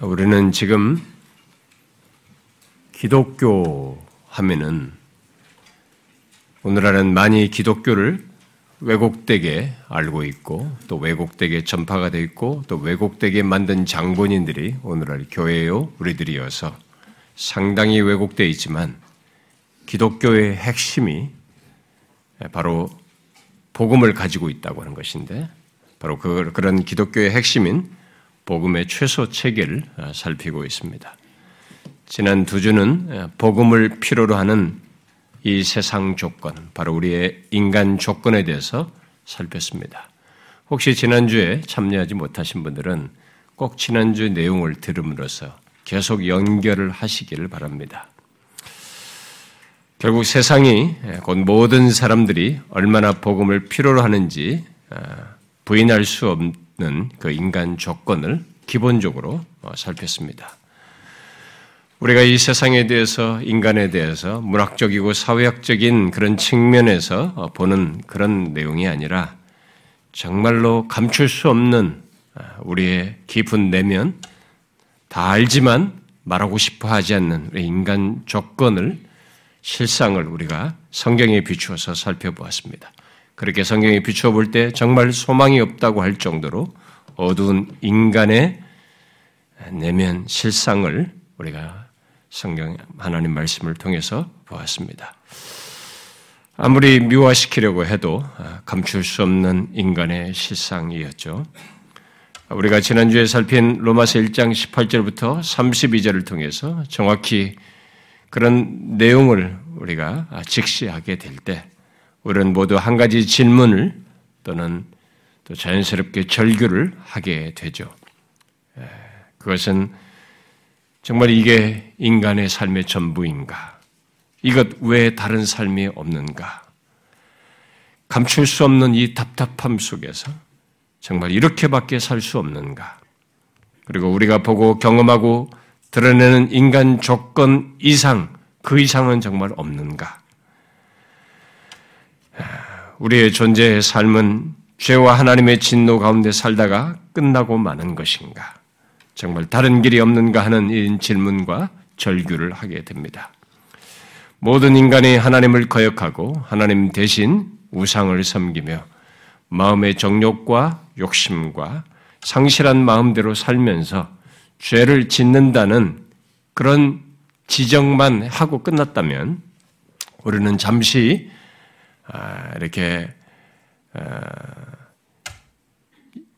우리는 지금 기독교 하면은 오늘날은 많이 기독교를 왜곡되게 알고 있고 또 왜곡되게 전파가 되어 있고 또 왜곡되게 만든 장본인들이 오늘날 교회요 우리들이어서 상당히 왜곡되어 있지만 기독교의 핵심이 바로 복음을 가지고 있다고 하는 것인데 바로 그, 그런 기독교의 핵심인 복음의 최소 체계를 살피고 있습니다. 지난 두 주는 복음을 필요로 하는 이 세상 조건, 바로 우리의 인간 조건에 대해서 살폈습니다. 혹시 지난주에 참여하지 못하신 분들은 꼭 지난주 내용을 들음으로써 계속 연결을 하시기를 바랍니다. 결국 세상이 곧 모든 사람들이 얼마나 복음을 필요로 하는지 아, 부인할 수 없 는 그 인간 조건을 기본적으로 어, 살폈습니다. 우리가 이 세상에 대해서 인간에 대해서 문학적이고 사회학적인 그런 측면에서 어, 보는 그런 내용이 아니라 정말로 감출 수 없는 아, 우리의 깊은 내면 다 알지만 말하고 싶어 하지 않는 우리 인간 조건을 실상을 우리가 성경에 비추어서 살펴보았습니다. 그렇게 성경에 비추어 볼 때 정말 소망이 없다고 할 정도로 어두운 인간의 내면 실상을 우리가 성경 하나님 말씀을 통해서 보았습니다. 아무리 미화시키려고 해도 감출 수 없는 인간의 실상이었죠. 우리가 지난주에 살핀 로마서 1장 18절부터 32절을 통해서 정확히 그런 내용을 우리가 직시하게 될 때, 우리는 모두 한 가지 질문을 또는 또 자연스럽게 절규를 하게 되죠. 그것은 정말 이게 인간의 삶의 전부인가? 이것 왜 다른 삶이 없는가? 감출 수 없는 이 답답함 속에서 정말 이렇게밖에 살 수 없는가? 그리고 우리가 보고 경험하고 드러내는 인간 조건 이상, 그 이상은 정말 없는가? 우리의 존재의 삶은 죄와 하나님의 진노 가운데 살다가 끝나고 마는 것인가? 정말 다른 길이 없는가 하는 이 질문과 절규를 하게 됩니다. 모든 인간이 하나님을 거역하고 하나님 대신 우상을 섬기며 마음의 정욕과 욕심과 상실한 마음대로 살면서 죄를 짓는다는 그런 지적만 하고 끝났다면 우리는 잠시 아, 이렇게 아,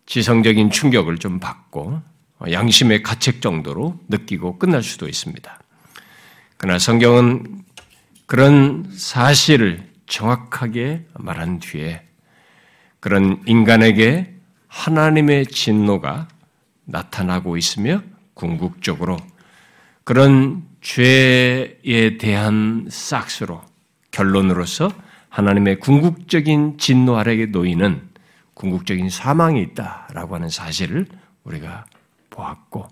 지성적인 충격을 좀 받고 양심의 가책 정도로 느끼고 끝날 수도 있습니다. 그러나 성경은 그런 사실을 정확하게 말한 뒤에 그런 인간에게 하나님의 진노가 나타나고 있으며 궁극적으로 그런 죄에 대한 싹스로 결론으로서 하나님의 궁극적인 진노 아래에 놓이는 궁극적인 사망이 있다라고 하는 사실을 우리가 보았고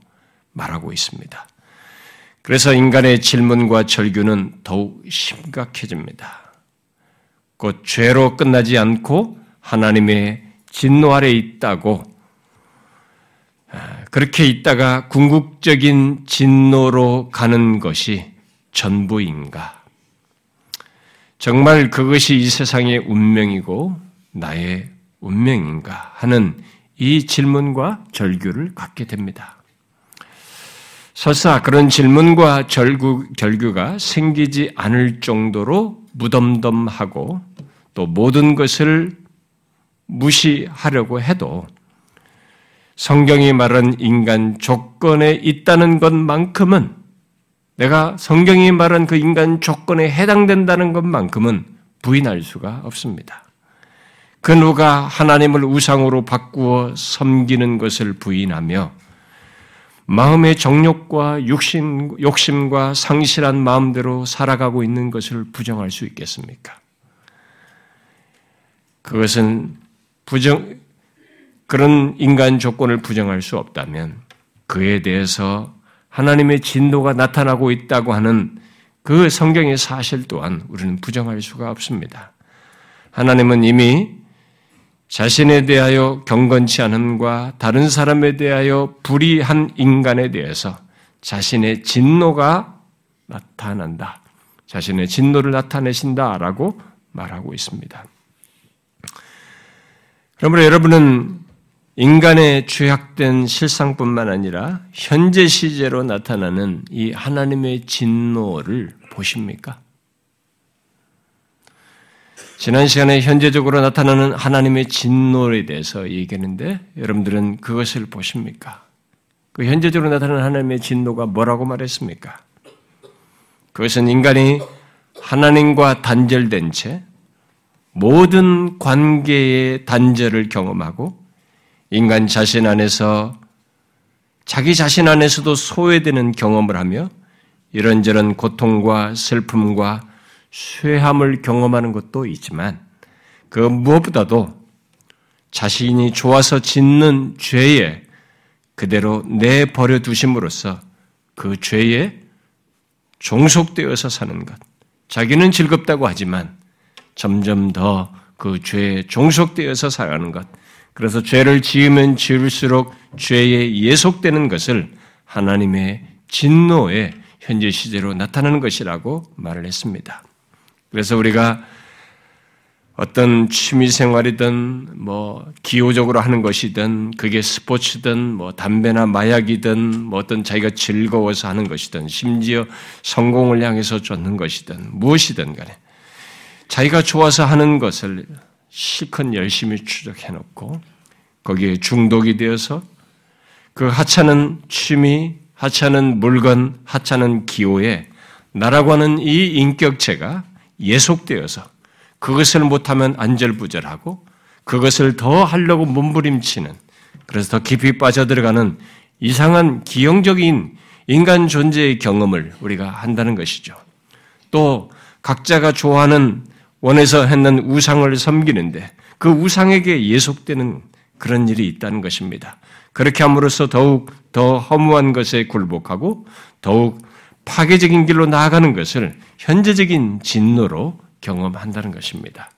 말하고 있습니다. 그래서 인간의 질문과 절규는 더욱 심각해집니다. 곧 죄로 끝나지 않고 하나님의 진노 아래 있다고 아, 그렇게 있다가 궁극적인 진노로 가는 것이 전부인가? 정말 그것이 이 세상의 운명이고 나의 운명인가 하는 이 질문과 절규를 갖게 됩니다. 설사 그런 질문과 절규, 절규가 생기지 않을 정도로 무덤덤하고 또 모든 것을 무시하려고 해도 성경이 말한 인간 조건에 있다는 것만큼은 내가 성경이 말한 그 인간 조건에 해당된다는 것만큼은 부인할 수가 없습니다. 그 누가 하나님을 우상으로 바꾸어 섬기는 것을 부인하며 마음의 정욕과 육신, 욕심과 상실한 마음대로 살아가고 있는 것을 부정할 수 있겠습니까? 그것은 부정, 그런 인간 조건을 부정할 수 없다면 그에 대해서 하나님의 진도가 나타나고 있다고 하는 그 성경의 사실 또한 우리는 부정할 수가 없습니다. 하나님은 이미 자신에 대하여 경건치 않음과 다른 사람에 대하여 불의한 인간에 대해서 자신의 진노가 나타난다. 자신의 진노를 나타내신다라고 말하고 있습니다. 그러므로 여러분은 인간의 죄악된 실상뿐만 아니라 현재 시제로 나타나는 이 하나님의 진노를 보십니까? 지난 시간에 현재적으로 나타나는 하나님의 진노에 대해서 얘기했는데 여러분들은 그것을 보십니까? 그 현재적으로 나타나는 하나님의 진노가 뭐라고 말했습니까? 그것은 인간이 하나님과 단절된 채 모든 관계의 단절을 경험하고 인간 자신 안에서 자기 자신 안에서도 소외되는 경험을 하며 이런저런 고통과 슬픔과 쇠함을 경험하는 것도 있지만 그 무엇보다도 자신이 좋아서 짓는 죄에 그대로 내버려 두심으로써 그 죄에 종속되어서 사는 것. 자기는 즐겁다고 하지만 점점 더 그 죄에 종속되어서 살아가는 것. 그래서 죄를 지으면 지을수록 죄에 예속되는 것을 하나님의 진노의 현재 시제로 나타나는 것이라고 말을 했습니다. 그래서 우리가 어떤 취미 생활이든 뭐 기호적으로 하는 것이든 그게 스포츠든 뭐 담배나 마약이든 뭐 어떤 자기가 즐거워서 하는 것이든 심지어 성공을 향해서 쫓는 것이든 무엇이든 간에 자기가 좋아서 하는 것을 실컷 열심히 추적해 놓고 거기에 중독이 되어서 그 하찮은 취미, 하찮은 물건, 하찮은 기호에 나라고 하는 이 인격체가 예속되어서 그것을 못하면 안절부절하고 그것을 더 하려고 몸부림치는 그래서 더 깊이 빠져들어가는 이상한 기형적인 인간 존재의 경험을 우리가 한다는 것이죠. 또 각자가 좋아하는 원에서 했는 우상을 섬기는데 그 우상에게 예속되는 그런 일이 있다는 것입니다. 그렇게 함으로써 더욱 더 허무한 것에 굴복하고 더욱 파괴적인 길로 나아가는 것을 현재적인 진노로 경험한다는 것입니다.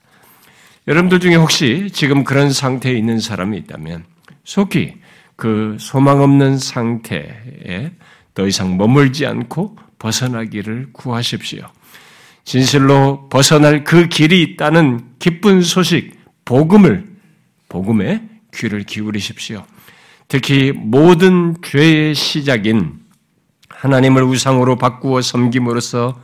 여러분들 중에 혹시 지금 그런 상태에 있는 사람이 있다면 속히 그 소망 없는 상태에 더 이상 머물지 않고 벗어나기를 구하십시오. 진실로 벗어날 그 길이 있다는 기쁜 소식, 복음을, 복음에 귀를 기울이십시오. 특히 모든 죄의 시작인 하나님을 우상으로 바꾸어 섬김으로써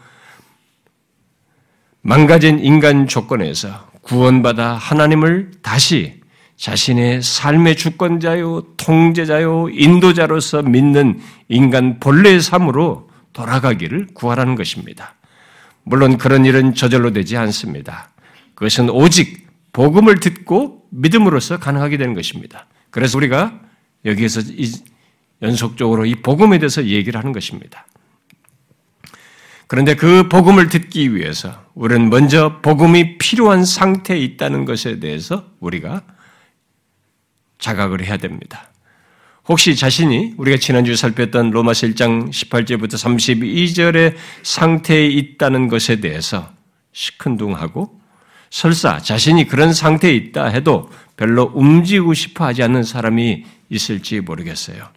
망가진 인간 조건에서 구원받아 하나님을 다시 자신의 삶의 주권자요, 통제자요, 인도자로서 믿는 인간 본래의 삶으로 돌아가기를 구하라는 것입니다. 물론 그런 일은 저절로 되지 않습니다. 그것은 오직 복음을 듣고 믿음으로써 가능하게 되는 것입니다. 그래서 우리가 여기에서 연속적으로 이 복음에 대해서 얘기를 하는 것입니다. 그런데 그 복음을 듣기 위해서 우리는 먼저 복음이 필요한 상태에 있다는 것에 대해서 우리가 자각을 해야 됩니다. 혹시 자신이 우리가 지난주에 살폈던 로마서 1장 18절부터 32절의 상태에 있다는 것에 대해서 시큰둥하고 설사 자신이 그런 상태에 있다 해도 별로 움직이고 싶어 하지 않는 사람이 있을지 모르겠어요.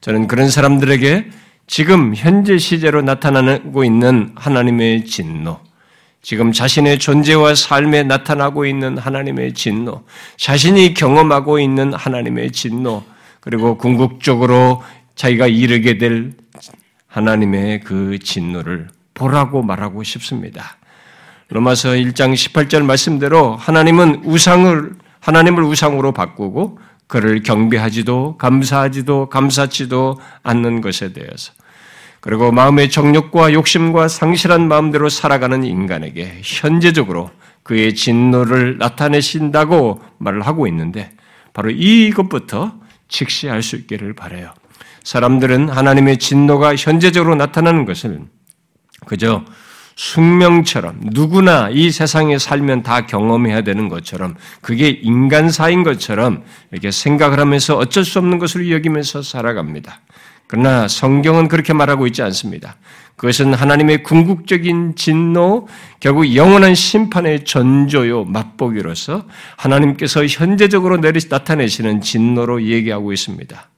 저는 그런 사람들에게 지금 현재 시제로 나타나고 있는 하나님의 진노, 지금 자신의 존재와 삶에 나타나고 있는 하나님의 진노, 자신이 경험하고 있는 하나님의 진노, 그리고 궁극적으로 자기가 이르게 될 하나님의 그 진노를 보라고 말하고 싶습니다. 로마서 1장 18절 말씀대로 하나님은 우상을 하나님을 우상으로 바꾸고 그를 경배하지도 감사하지도 감사치도 않는 것에 대해서 그리고 마음의 정욕과 욕심과 상실한 마음대로 살아가는 인간에게 현재적으로 그의 진노를 나타내신다고 말을 하고 있는데 바로 이것부터 직시할 수 있기를 바래요. 사람들은 하나님의 진노가 현재적으로 나타나는 것을 그저 숙명처럼 누구나 이 세상에 살면 다 경험해야 되는 것처럼 그게 인간사인 것처럼 이렇게 생각을 하면서 어쩔 수 없는 것을 여기면서 살아갑니다. 그러나 성경은 그렇게 말하고 있지 않습니다. 그것은 하나님의 궁극적인 진노, 결국 영원한 심판의 전조요, 맛보기로서 하나님께서 현재적으로 내리 나타내시는 진노로 얘기하고 있습니다.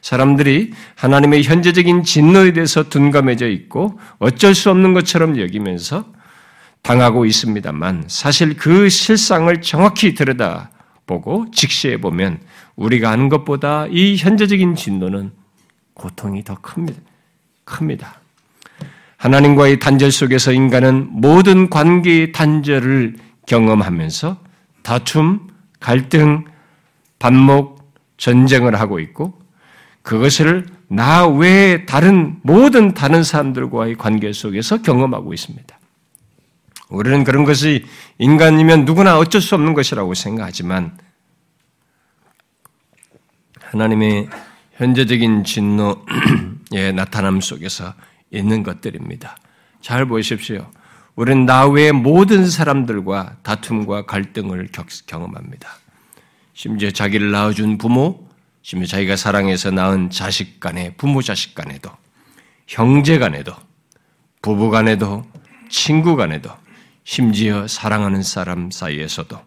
사람들이 하나님의 현재적인 진노에 대해서 둔감해져 있고 어쩔 수 없는 것처럼 여기면서 당하고 있습니다만 사실 그 실상을 정확히 들여다보고 직시해 보면 우리가 아는 것보다 이 현재적인 진노는 고통이 더 큽니다. 큽니다. 하나님과의 단절 속에서 인간은 모든 관계의 단절을 경험하면서 다툼, 갈등, 반목, 전쟁을 하고 있고 그것을 나 외에 다른 모든 다른 사람들과의 관계 속에서 경험하고 있습니다. 우리는 그런 것이 인간이면 누구나 어쩔 수 없는 것이라고 생각하지만 하나님의 현재적인 진노의 나타남 속에서 있는 것들입니다. 잘 보십시오. 우리는 나 외의 모든 사람들과 다툼과 갈등을 경험합니다. 심지어 자기를 낳아준 부모, 심지어 자기가 사랑해서 낳은 자식 간에, 부모 자식 간에도, 형제 간에도, 부부 간에도, 친구 간에도, 심지어 사랑하는 사람 사이에서도,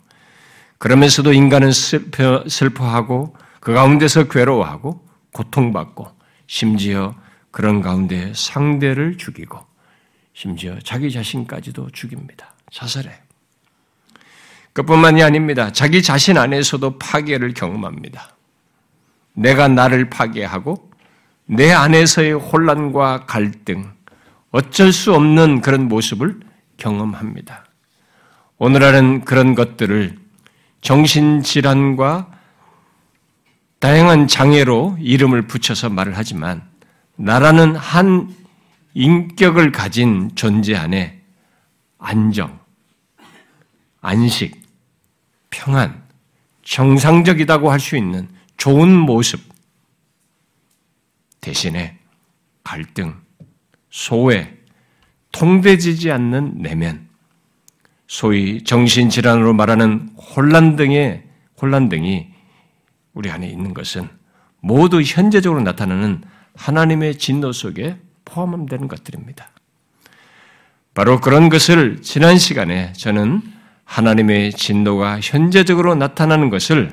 그러면서도 인간은 슬퍼, 슬퍼하고, 그 가운데서 괴로워하고, 고통받고, 심지어 그런 가운데 상대를 죽이고 심지어 자기 자신까지도 죽입니다. 자살해. 그뿐만이 아닙니다. 자기 자신 안에서도 파괴를 경험합니다. 내가 나를 파괴하고 내 안에서의 혼란과 갈등, 어쩔 수 없는 그런 모습을 경험합니다. 오늘날은 그런 것들을 정신질환과 다양한 장애로 이름을 붙여서 말을 하지만 나라는 한 인격을 가진 존재 안에 안정, 안식, 평안, 정상적이다고 할 수 있는 좋은 모습 대신에 갈등, 소외, 통되지지 않는 내면, 소위 정신질환으로 말하는 혼란 등의 혼란 등이 우리 안에 있는 것은 모두 현재적으로 나타나는 하나님의 진노 속에 포함되는 것들입니다. 바로 그런 것을 지난 시간에 저는 하나님의 진노가 현재적으로 나타나는 것을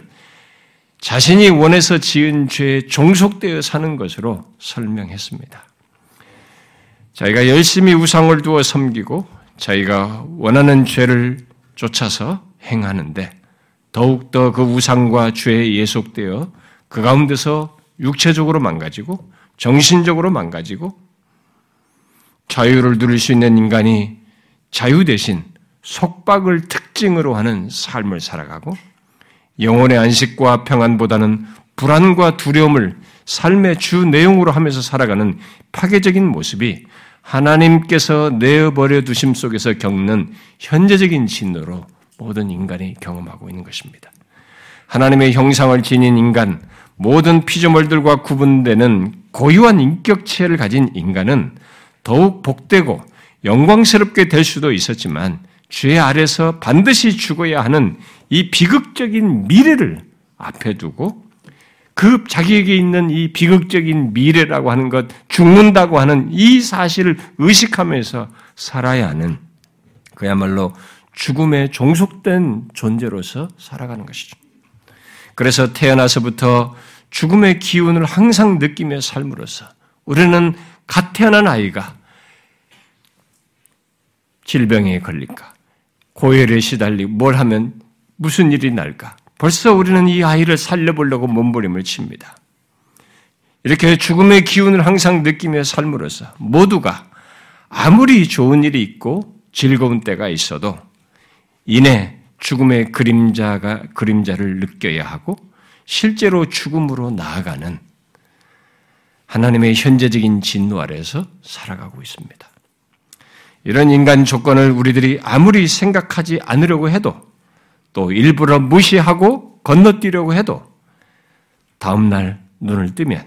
자신이 원해서 지은 죄에 종속되어 사는 것으로 설명했습니다. 자기가 열심히 우상을 두어 섬기고 자기가 원하는 죄를 쫓아서 행하는데 더욱더 그 우상과 죄에 예속되어 그 가운데서 육체적으로 망가지고 정신적으로 망가지고 자유를 누릴 수 있는 인간이 자유 대신 속박을 특징으로 하는 삶을 살아가고 영혼의 안식과 평안보다는 불안과 두려움을 삶의 주 내용으로 하면서 살아가는 파괴적인 모습이 하나님께서 내어버려 두심 속에서 겪는 현재적인 진노로 모든 인간이 경험하고 있는 것입니다. 하나님의 형상을 지닌 인간, 모든 피조물들과 구분되는 고유한 인격체를 가진 인간은 더욱 복되고 영광스럽게 될 수도 있었지만 죄 아래서 반드시 죽어야 하는 이 비극적인 미래를 앞에 두고 그 자기에게 있는 이 비극적인 미래라고 하는 것, 죽는다고 하는 이 사실을 의식하면서 살아야 하는 그야말로 죽음에 종속된 존재로서 살아가는 것이죠. 그래서 태어나서부터 죽음의 기운을 항상 느끼며 삶으로써 우리는 갓 태어난 아이가 질병에 걸릴까, 고열에 시달리고 뭘 하면 무슨 일이 날까. 벌써 우리는 이 아이를 살려보려고 몸부림을 칩니다. 이렇게 죽음의 기운을 항상 느끼며 삶으로써 모두가 아무리 좋은 일이 있고 즐거운 때가 있어도 이내 죽음의 그림자가 그림자를 느껴야 하고 실제로 죽음으로 나아가는 하나님의 현재적인 진노 아래서 살아가고 있습니다. 이런 인간 조건을 우리들이 아무리 생각하지 않으려고 해도 또 일부러 무시하고 건너뛰려고 해도 다음날 눈을 뜨면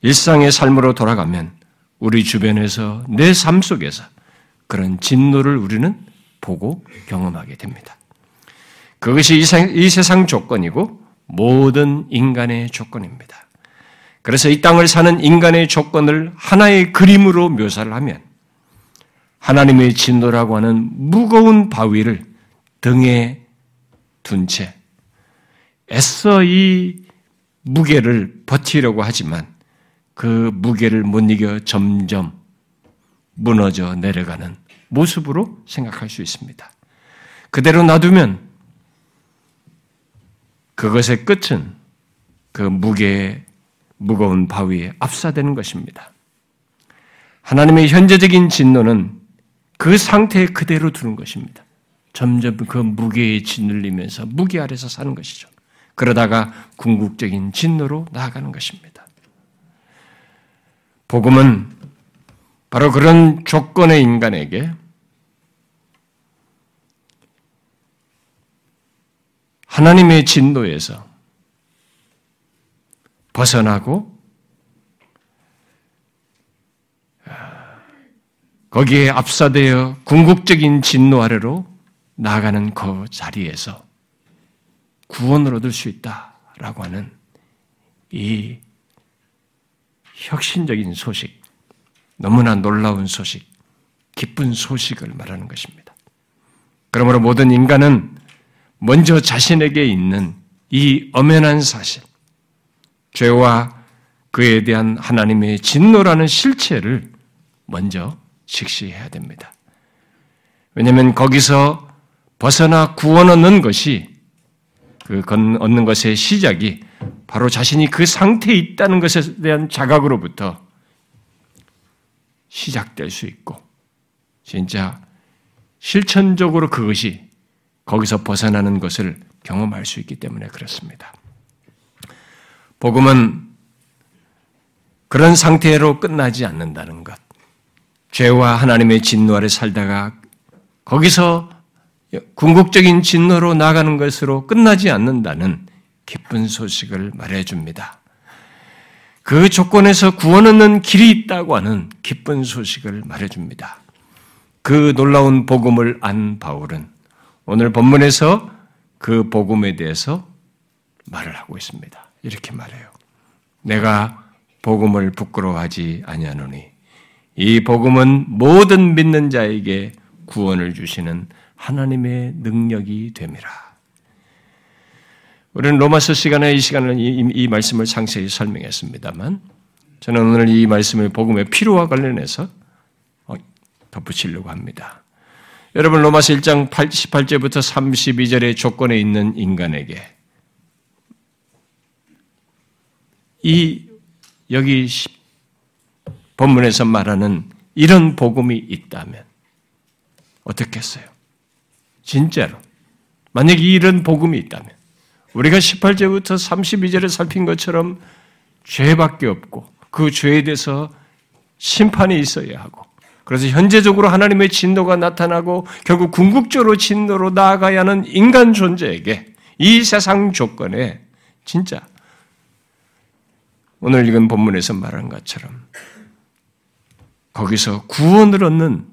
일상의 삶으로 돌아가면 우리 주변에서 내 삶 속에서 그런 진노를 우리는 보고 경험하게 됩니다. 그것이 이 세상 조건이고 모든 인간의 조건입니다. 그래서 이 땅을 사는 인간의 조건을 하나의 그림으로 묘사를 하면 하나님의 진노라고 하는 무거운 바위를 등에 둔 채 애써 이 무게를 버티려고 하지만 그 무게를 못 이겨 점점 무너져 내려가는 모습으로 생각할 수 있습니다. 그대로 놔두면 그것의 끝은 그 무게의 무거운 바위에 압사되는 것입니다. 하나님의 현재적인 진노는 그 상태에 그대로 두는 것입니다. 점점 그 무게에 짓눌리면서 무게 아래서 사는 것이죠. 그러다가 궁극적인 진노로 나아가는 것입니다. 복음은 바로 그런 조건의 인간에게 하나님의 진노에서 벗어나고 거기에 압사되어 궁극적인 진노 아래로 나아가는 그 자리에서 구원을 얻을 수 있다라고 하는 이 혁신적인 소식, 너무나 놀라운 소식, 기쁜 소식을 말하는 것입니다. 그러므로 모든 인간은 먼저 자신에게 있는 이 엄연한 사실, 죄와 그에 대한 하나님의 진노라는 실체를 먼저 직시해야 됩니다. 왜냐하면 거기서 벗어나 구원 얻는 것이 그 얻는 것의 시작이 바로 자신이 그 상태에 있다는 것에 대한 자각으로부터 시작될 수 있고, 진짜 실천적으로 그것이 거기서 벗어나는 것을 경험할 수 있기 때문에 그렇습니다. 복음은 그런 상태로 끝나지 않는다는 것. 죄와 하나님의 진노 아래 살다가 거기서 궁극적인 진노로 나가는 것으로 끝나지 않는다는 기쁜 소식을 말해줍니다. 그 조건에서 구원 얻는 길이 있다고 하는 기쁜 소식을 말해줍니다. 그 놀라운 복음을 안 바울은 오늘 본문에서 그 복음에 대해서 말을 하고 있습니다. 이렇게 말해요. 내가 복음을 부끄러워하지 아니하노니 이 복음은 모든 믿는 자에게 구원을 주시는 하나님의 능력이 됨이라. 우리는 로마서 시간에 이 시간을 이, 이 말씀을 상세히 설명했습니다만 저는 오늘 이 말씀을 복음의 필요와 관련해서 어, 덧붙이려고 합니다. 여러분 로마서 1장 18절부터 32절의 조건에 있는 인간에게 이 여기 본문에서 말하는 이런 복음이 있다면 어떻겠어요? 진짜로 만약 이런 복음이 있다면 우리가 18절부터 32절에 살핀 것처럼 죄밖에 없고 그 죄에 대해서 심판이 있어야 하고 그래서 현재적으로 하나님의 진노가 나타나고 결국 궁극적으로 진노로 나아가야 하는 인간 존재에게 이 세상 조건에 진짜 오늘 읽은 본문에서 말한 것처럼 거기서 구원을 얻는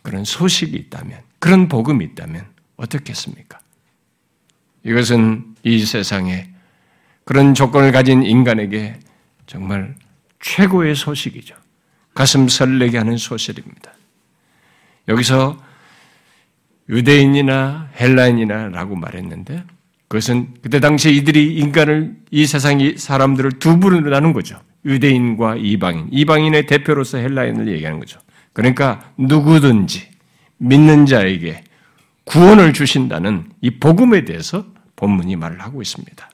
그런 소식이 있다면, 그런 복음이 있다면 어떻겠습니까? 이것은 이 세상에 그런 조건을 가진 인간에게 정말 최고의 소식이죠. 가슴 설레게 하는 소식입니다. 여기서 유대인이나 헬라인이나라고 말했는데 그것은 그때 당시에 이들이 인간을 이 세상의 사람들을 두 부류로 나눈 거죠. 유대인과 이방인, 이방인의 대표로서 헬라인을 얘기하는 거죠. 그러니까 누구든지 믿는 자에게 구원을 주신다는 이 복음에 대해서 본문이 말을 하고 있습니다.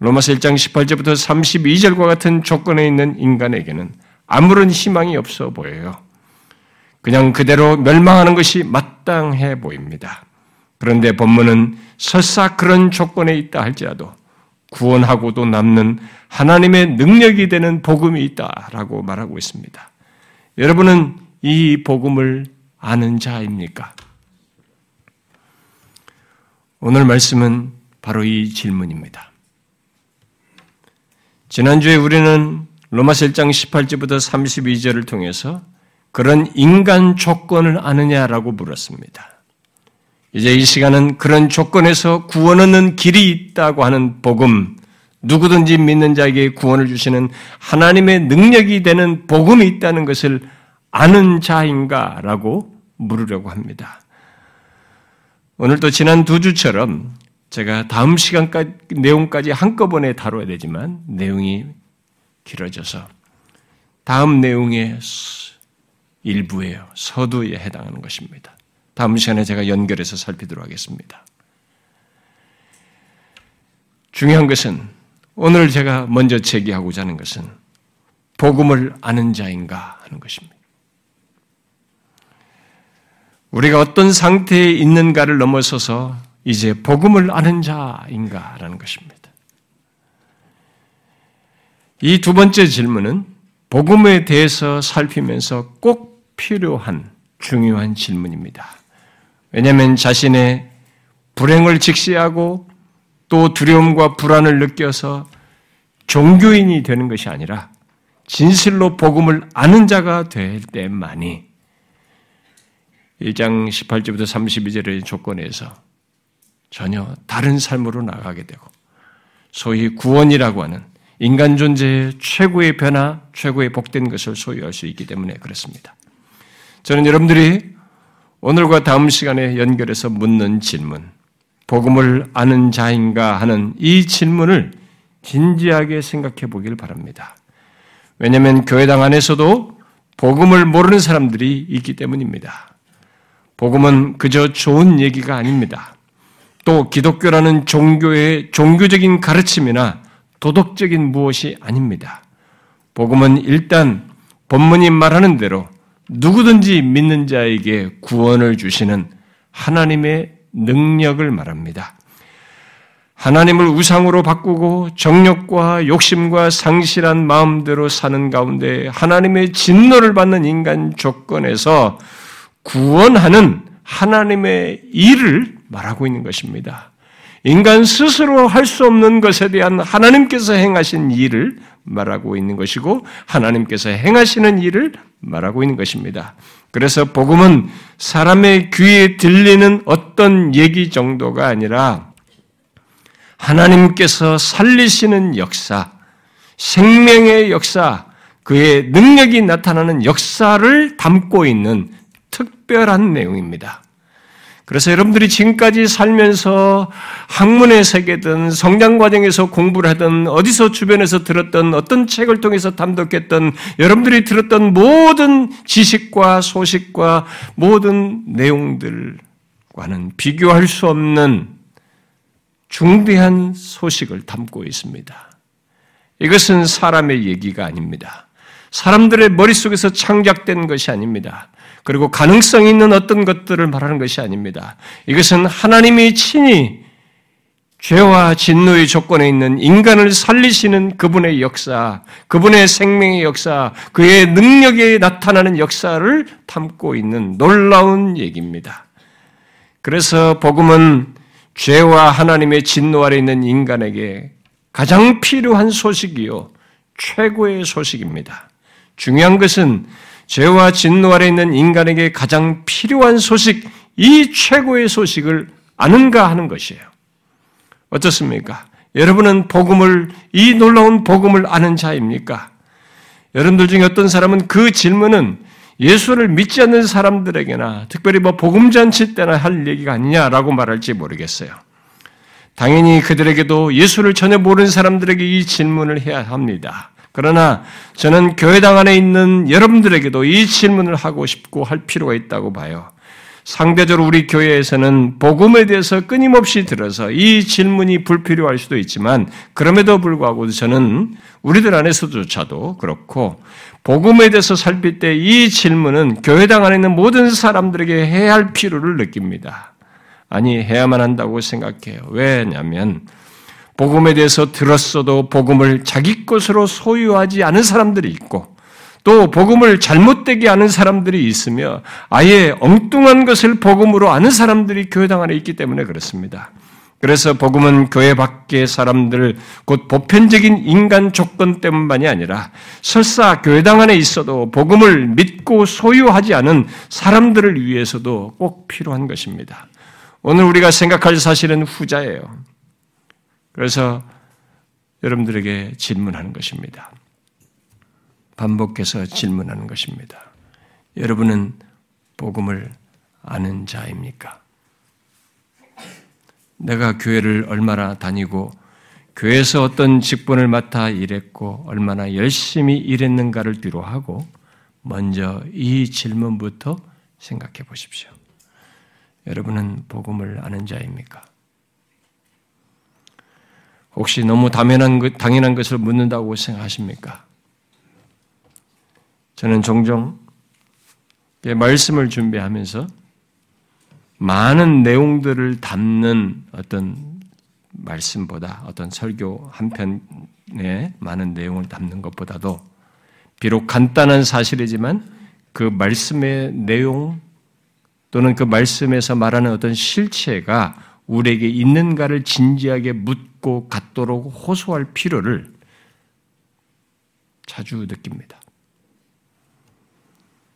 로마서 1장 18절부터 32절과 같은 조건에 있는 인간에게는 아무런 희망이 없어 보여요. 그냥 그대로 멸망하는 것이 마땅해 보입니다. 그런데 본문은 설사 그런 조건에 있다 할지라도 구원하고도 남는 하나님의 능력이 되는 복음이 있다라고 말하고 있습니다. 여러분은 이 복음을 아는 자입니까? 오늘 말씀은 바로 이 질문입니다. 지난주에 우리는 로마서 1장 18절부터 32절을 통해서 그런 인간 조건을 아느냐라고 물었습니다. 이제 이 시간은 그런 조건에서 구원 얻는 길이 있다고 하는 복음, 누구든지 믿는 자에게 구원을 주시는 하나님의 능력이 되는 복음이 있다는 것을 아는 자인가라고 물으려고 합니다. 오늘도 지난 두 주처럼 제가 다음 시간까지 내용까지 한꺼번에 다뤄야 되지만 내용이 길어져서 다음 내용의 일부예요. 서두에 해당하는 것입니다. 다음 시간에 제가 연결해서 살피도록 하겠습니다. 중요한 것은 오늘 제가 먼저 제기하고자 하는 것은 복음을 아는 자인가 하는 것입니다. 우리가 어떤 상태에 있는가를 넘어서서 이제 복음을 아는 자인가라는 것입니다. 이 두 번째 질문은 복음에 대해서 살피면서 꼭 필요한 중요한 질문입니다. 왜냐하면 자신의 불행을 직시하고 또 두려움과 불안을 느껴서 종교인이 되는 것이 아니라 진실로 복음을 아는 자가 될 때만이 1장 18절부터 32절의 조건에서 전혀 다른 삶으로 나가게 되고 소위 구원이라고 하는 인간 존재의 최고의 변화, 최고의 복된 것을 소유할 수 있기 때문에 그렇습니다. 저는 여러분들이 오늘과 다음 시간에 연결해서 묻는 질문, 복음을 아는 자인가 하는 이 질문을 진지하게 생각해 보길 바랍니다. 왜냐하면 교회당 안에서도 복음을 모르는 사람들이 있기 때문입니다. 복음은 그저 좋은 얘기가 아닙니다. 또 기독교라는 종교의 종교적인 가르침이나 도덕적인 무엇이 아닙니다. 복음은 일단 본문이 말하는 대로 누구든지 믿는 자에게 구원을 주시는 하나님의 능력을 말합니다. 하나님을 우상으로 바꾸고 정욕과 욕심과 상실한 마음대로 사는 가운데 하나님의 진노를 받는 인간 조건에서 구원하는 하나님의 일을 말하고 있는 것입니다. 인간 스스로 할 수 없는 것에 대한 하나님께서 행하신 일을 말하고 있는 것이고 하나님께서 행하시는 일을 말하고 있는 것입니다. 그래서 복음은 사람의 귀에 들리는 어떤 얘기 정도가 아니라 하나님께서 살리시는 역사, 생명의 역사, 그의 능력이 나타나는 역사를 담고 있는 특별한 내용입니다. 그래서 여러분들이 지금까지 살면서 학문의 세계든 성장 과정에서 공부를 하든 어디서 주변에서 들었던 어떤 책을 통해서 담독했던 여러분들이 들었던 모든 지식과 소식과 모든 내용들과는 비교할 수 없는 중대한 소식을 담고 있습니다. 이것은 사람의 얘기가 아닙니다. 사람들의 머릿속에서 창작된 것이 아닙니다. 그리고 가능성 있는 어떤 것들을 말하는 것이 아닙니다. 이것은 하나님이 친히 죄와 진노의 조건에 있는 인간을 살리시는 그분의 역사, 그분의 생명의 역사, 그의 능력에 나타나는 역사를 담고 있는 놀라운 얘기입니다. 그래서 복음은 죄와 하나님의 진노 아래 있는 인간에게 가장 필요한 소식이요, 최고의 소식입니다. 중요한 것은 죄와 진노 아래 있는 인간에게 가장 필요한 소식, 이 최고의 소식을 아는가 하는 것이에요. 어떻습니까? 여러분은 복음을, 이 놀라운 복음을 아는 자입니까? 여러분들 중에 어떤 사람은 그 질문은 예수를 믿지 않는 사람들에게나 특별히 뭐 복음잔치 때나 할 얘기가 아니냐라고 말할지 모르겠어요. 당연히 그들에게도 예수를 전혀 모르는 사람들에게 이 질문을 해야 합니다. 그러나 저는 교회당 안에 있는 여러분들에게도 이 질문을 하고 싶고 할 필요가 있다고 봐요. 상대적으로 우리 교회에서는 복음에 대해서 끊임없이 들어서 이 질문이 불필요할 수도 있지만 그럼에도 불구하고 저는 우리들 안에서조차도 그렇고 복음에 대해서 살필 때 이 질문은 교회당 안에 있는 모든 사람들에게 해야 할 필요를 느낍니다. 아니 해야만 한다고 생각해요. 왜냐하면 복음에 대해서 들었어도 복음을 자기 것으로 소유하지 않은 사람들이 있고 또 복음을 잘못되게 아는 사람들이 있으며 아예 엉뚱한 것을 복음으로 아는 사람들이 교회당 안에 있기 때문에 그렇습니다. 그래서 복음은 교회 밖의 사람들, 곧 보편적인 인간 조건 때문만이 아니라 설사 교회당 안에 있어도 복음을 믿고 소유하지 않은 사람들을 위해서도 꼭 필요한 것입니다. 오늘 우리가 생각할 사실은 후자예요. 그래서 여러분들에게 질문하는 것입니다. 반복해서 질문하는 것입니다. 여러분은 복음을 아는 자입니까? 내가 교회를 얼마나 다니고 교회에서 어떤 직분을 맡아 일했고 얼마나 열심히 일했는가를 뒤로 하고 먼저 이 질문부터 생각해 보십시오. 여러분은 복음을 아는 자입니까? 혹시 너무 당연한, 것, 당연한 것을 묻는다고 생각하십니까? 저는 종종 말씀을 준비하면서 많은 내용들을 담는 어떤 말씀보다 어떤 설교 한 편에 많은 내용을 담는 것보다도 비록 간단한 사실이지만 그 말씀의 내용 또는 그 말씀에서 말하는 어떤 실체가 우리에게 있는가를 진지하게 묻고 갖도록 호소할 필요를 자주 느낍니다.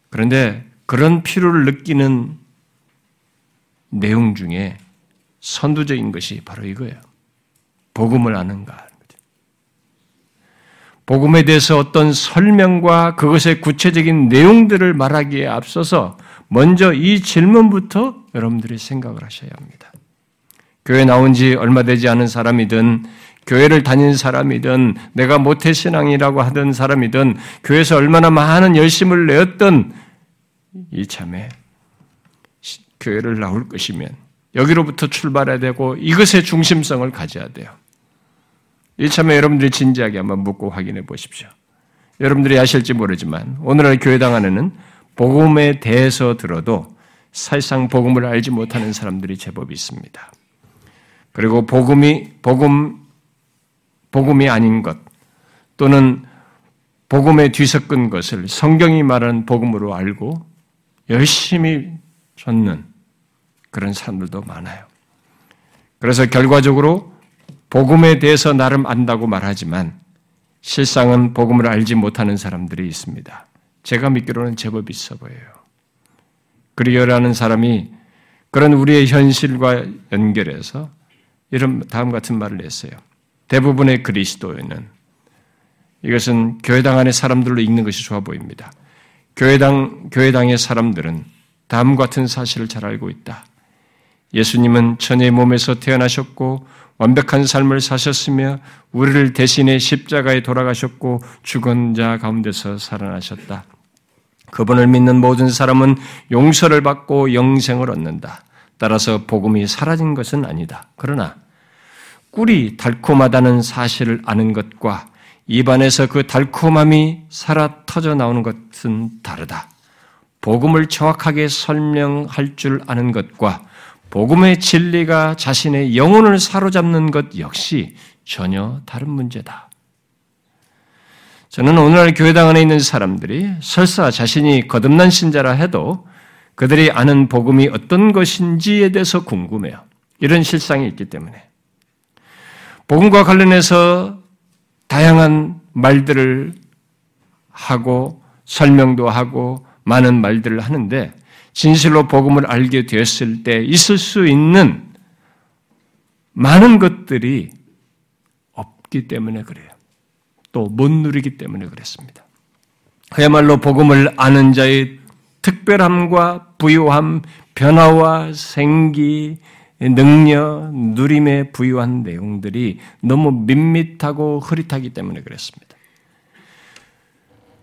그런데 그런 필요를 느끼는 내용 중에 선두적인 것이 바로 이거예요. 복음을 아는가. 복음에 대해서 어떤 설명과 그것의 구체적인 내용들을 말하기에 앞서서 먼저 이 질문부터 여러분들이 생각을 하셔야 합니다. 교회 나온 지 얼마 되지 않은 사람이든 교회를 다닌 사람이든 내가 모태 신앙이라고 하던 사람이든 교회에서 얼마나 많은 열심을 내었던 이참에 교회를 나올 것이면 여기로부터 출발해야 되고 이것의 중심성을 가져야 돼요. 이참에 여러분들이 진지하게 한번 묻고 확인해 보십시오. 여러분들이 아실지 모르지만 오늘날 교회당 안에는 복음에 대해서 들어도 사실상 복음을 알지 못하는 사람들이 제법 있습니다. 그리고 복음이 복음 복음이 아닌 것 또는 복음에 뒤섞은 것을 성경이 말하는 복음으로 알고 열심히 줬는 그런 사람들도 많아요. 그래서 결과적으로 복음에 대해서 나름 안다고 말하지만 실상은 복음을 알지 못하는 사람들이 있습니다. 제가 믿기로는 제법 있어 보여요. 그리어라는 사람이 그런 우리의 현실과 연결해서 이런 다음 같은 말을 냈어요. 대부분의 그리스도인은 이것은 교회당 안의 사람들로 읽는 것이 좋아 보입니다. 교회당 교회당의 사람들은 다음 같은 사실을 잘 알고 있다. 예수님은 천의 몸에서 태어나셨고 완벽한 삶을 사셨으며 우리를 대신해 십자가에 돌아가셨고 죽은 자 가운데서 살아나셨다. 그분을 믿는 모든 사람은 용서를 받고 영생을 얻는다. 따라서 복음이 사라진 것은 아니다. 그러나 꿀이 달콤하다는 사실을 아는 것과 입안에서 그 달콤함이 살아 터져 나오는 것은 다르다. 복음을 정확하게 설명할 줄 아는 것과 복음의 진리가 자신의 영혼을 사로잡는 것 역시 전혀 다른 문제다. 저는 오늘날 교회당 안에 있는 사람들이 설사 자신이 거듭난 신자라 해도 그들이 아는 복음이 어떤 것인지에 대해서 궁금해요. 이런 실상이 있기 때문에. 복음과 관련해서 다양한 말들을 하고 설명도 하고 많은 말들을 하는데 진실로 복음을 알게 되었을 때 있을 수 있는 많은 것들이 없기 때문에 그래요. 또 못 누리기 때문에 그랬습니다. 그야말로 복음을 아는 자의 특별함과 부유함, 변화와 생기, 능력, 누림에 부유한 내용들이 너무 밋밋하고 흐릿하기 때문에 그랬습니다.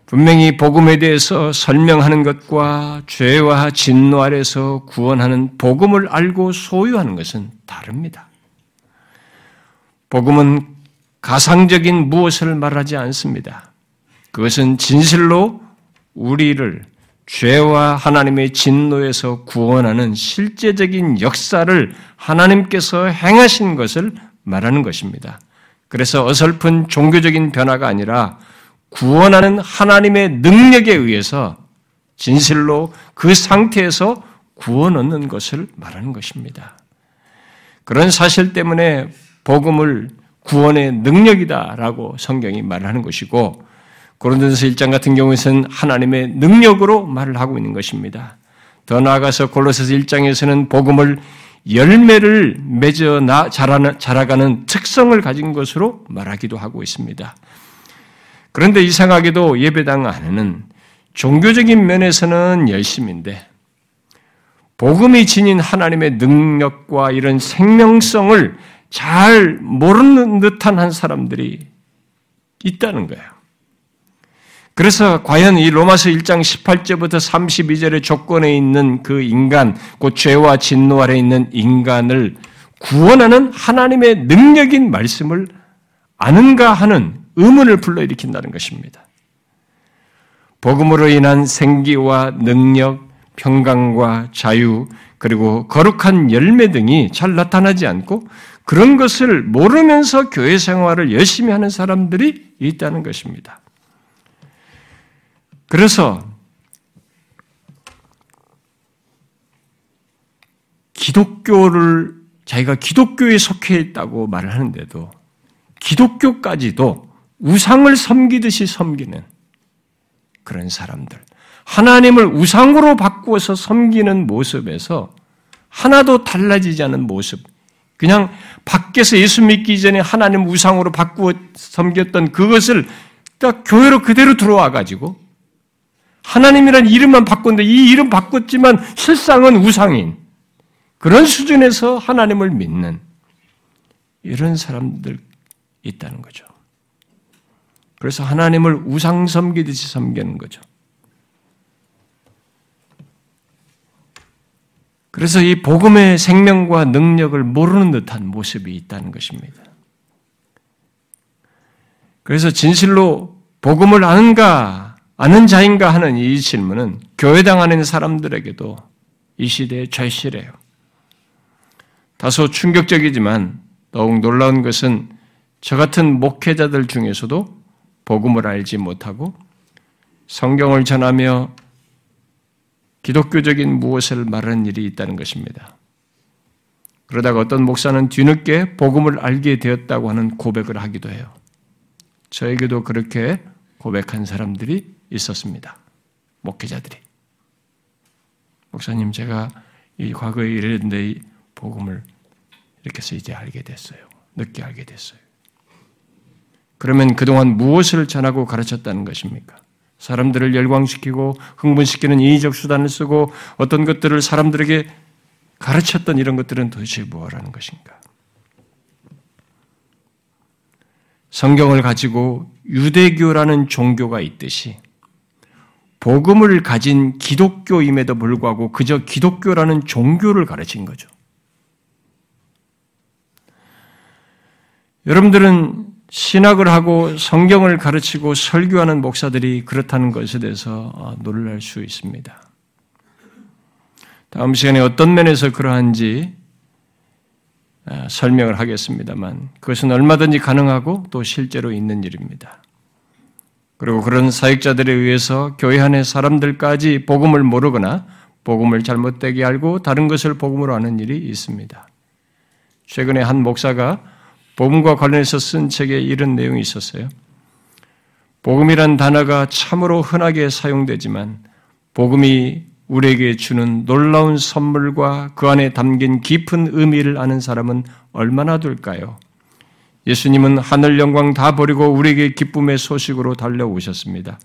분명히 복음에 대해서 설명하는 것과 죄와 진노 아래서 구원하는 복음을 알고 소유하는 것은 다릅니다. 복음은 가상적인 무엇을 말하지 않습니다. 그것은 진실로 우리를 죄와 하나님의 진노에서 구원하는 실제적인 역사를 하나님께서 행하신 것을 말하는 것입니다. 그래서 어설픈 종교적인 변화가 아니라 구원하는 하나님의 능력에 의해서 진실로 그 상태에서 구원 얻는 것을 말하는 것입니다. 그런 사실 때문에 복음을 구원의 능력이다라고 성경이 말하는 것이고 고린도서 1장 같은 경우에는 하나님의 능력으로 말을 하고 있는 것입니다. 더 나아가서 골로새서 1장에서는 복음을 열매를 맺어 나 자라가는 특성을 가진 것으로 말하기도 하고 있습니다. 그런데 이상하게도 예배당 안에는 종교적인 면에서는 열심인데 복음이 지닌 하나님의 능력과 이런 생명성을 잘 모르는 듯한 한 사람들이 있다는 거예요. 그래서 과연 이 로마서 1장 18절부터 32절의 조건에 있는 그 인간, 그 죄와 진노 아래 있는 인간을 구원하는 하나님의 능력인 말씀을 아는가 하는 의문을 불러일으킨다는 것입니다. 복음으로 인한 생기와 능력, 평강과 자유, 그리고 거룩한 열매 등이 잘 나타나지 않고 그런 것을 모르면서 교회 생활을 열심히 하는 사람들이 있다는 것입니다. 그래서 기독교를 자기가 기독교에 속해 있다고 말을 하는데도 기독교까지도 우상을 섬기듯이 섬기는 그런 사람들. 하나님을 우상으로 바꾸어서 섬기는 모습에서 하나도 달라지지 않은 모습. 그냥 밖에서 예수 믿기 전에 하나님 우상으로 바꾸어 섬겼던 그것을 딱 교회로 그대로 들어와 가지고 하나님이란 이름만 바꿨는데 이 이름 바꿨지만 실상은 우상인 그런 수준에서 하나님을 믿는 이런 사람들 있다는 거죠. 그래서 하나님을 우상 섬기듯이 섬기는 거죠. 그래서 이 복음의 생명과 능력을 모르는 듯한 모습이 있다는 것입니다. 그래서 진실로 복음을 아는가 아는 자인가 하는 이 질문은 교회당 안에 있는 사람들에게도 이 시대의 절실해요. 다소 충격적이지만 더욱 놀라운 것은 저 같은 목회자들 중에서도 복음을 알지 못하고 성경을 전하며 기독교적인 무엇을 말하는 일이 있다는 것입니다. 그러다가 어떤 목사는 뒤늦게 복음을 알게 되었다고 하는 고백을 하기도 해요. 저에게도 그렇게 고백한 사람들이 있었습니다. 목회자들이. 목사님, 제가 이 과거에 이랬는데 이 복음을 이렇게 해서 이제 알게 됐어요. 늦게 알게 됐어요. 그러면 그동안 무엇을 전하고 가르쳤다는 것입니까? 사람들을 열광시키고 흥분시키는 인위적 수단을 쓰고 어떤 것들을 사람들에게 가르쳤던 이런 것들은 도대체 무엇라는 것인가? 성경을 가지고 유대교라는 종교가 있듯이 복음을 가진 기독교임에도 불구하고 그저 기독교라는 종교를 가르친 거죠. 여러분들은 신학을 하고 성경을 가르치고 설교하는 목사들이 그렇다는 것에 대해서 어, 놀랄 수 있습니다. 다음 시간에 어떤 면에서 그러한지 어, 설명을 하겠습니다만 그것은 얼마든지 가능하고 또 실제로 있는 일입니다. 그리고 그런 사역자들에 의해서 교회 안의 사람들까지 복음을 모르거나 복음을 잘못되게 알고 다른 것을 복음으로 아는 일이 있습니다. 최근에 한 목사가 복음과 관련해서 쓴 책에 이런 내용이 있었어요. 복음이란 단어가 참으로 흔하게 사용되지만 복음이 우리에게 주는 놀라운 선물과 그 안에 담긴 깊은 의미를 아는 사람은 얼마나 될까요? 예수님은 하늘 영광 다 버리고 우리에게 기쁨의 소식으로 달려오셨습니다.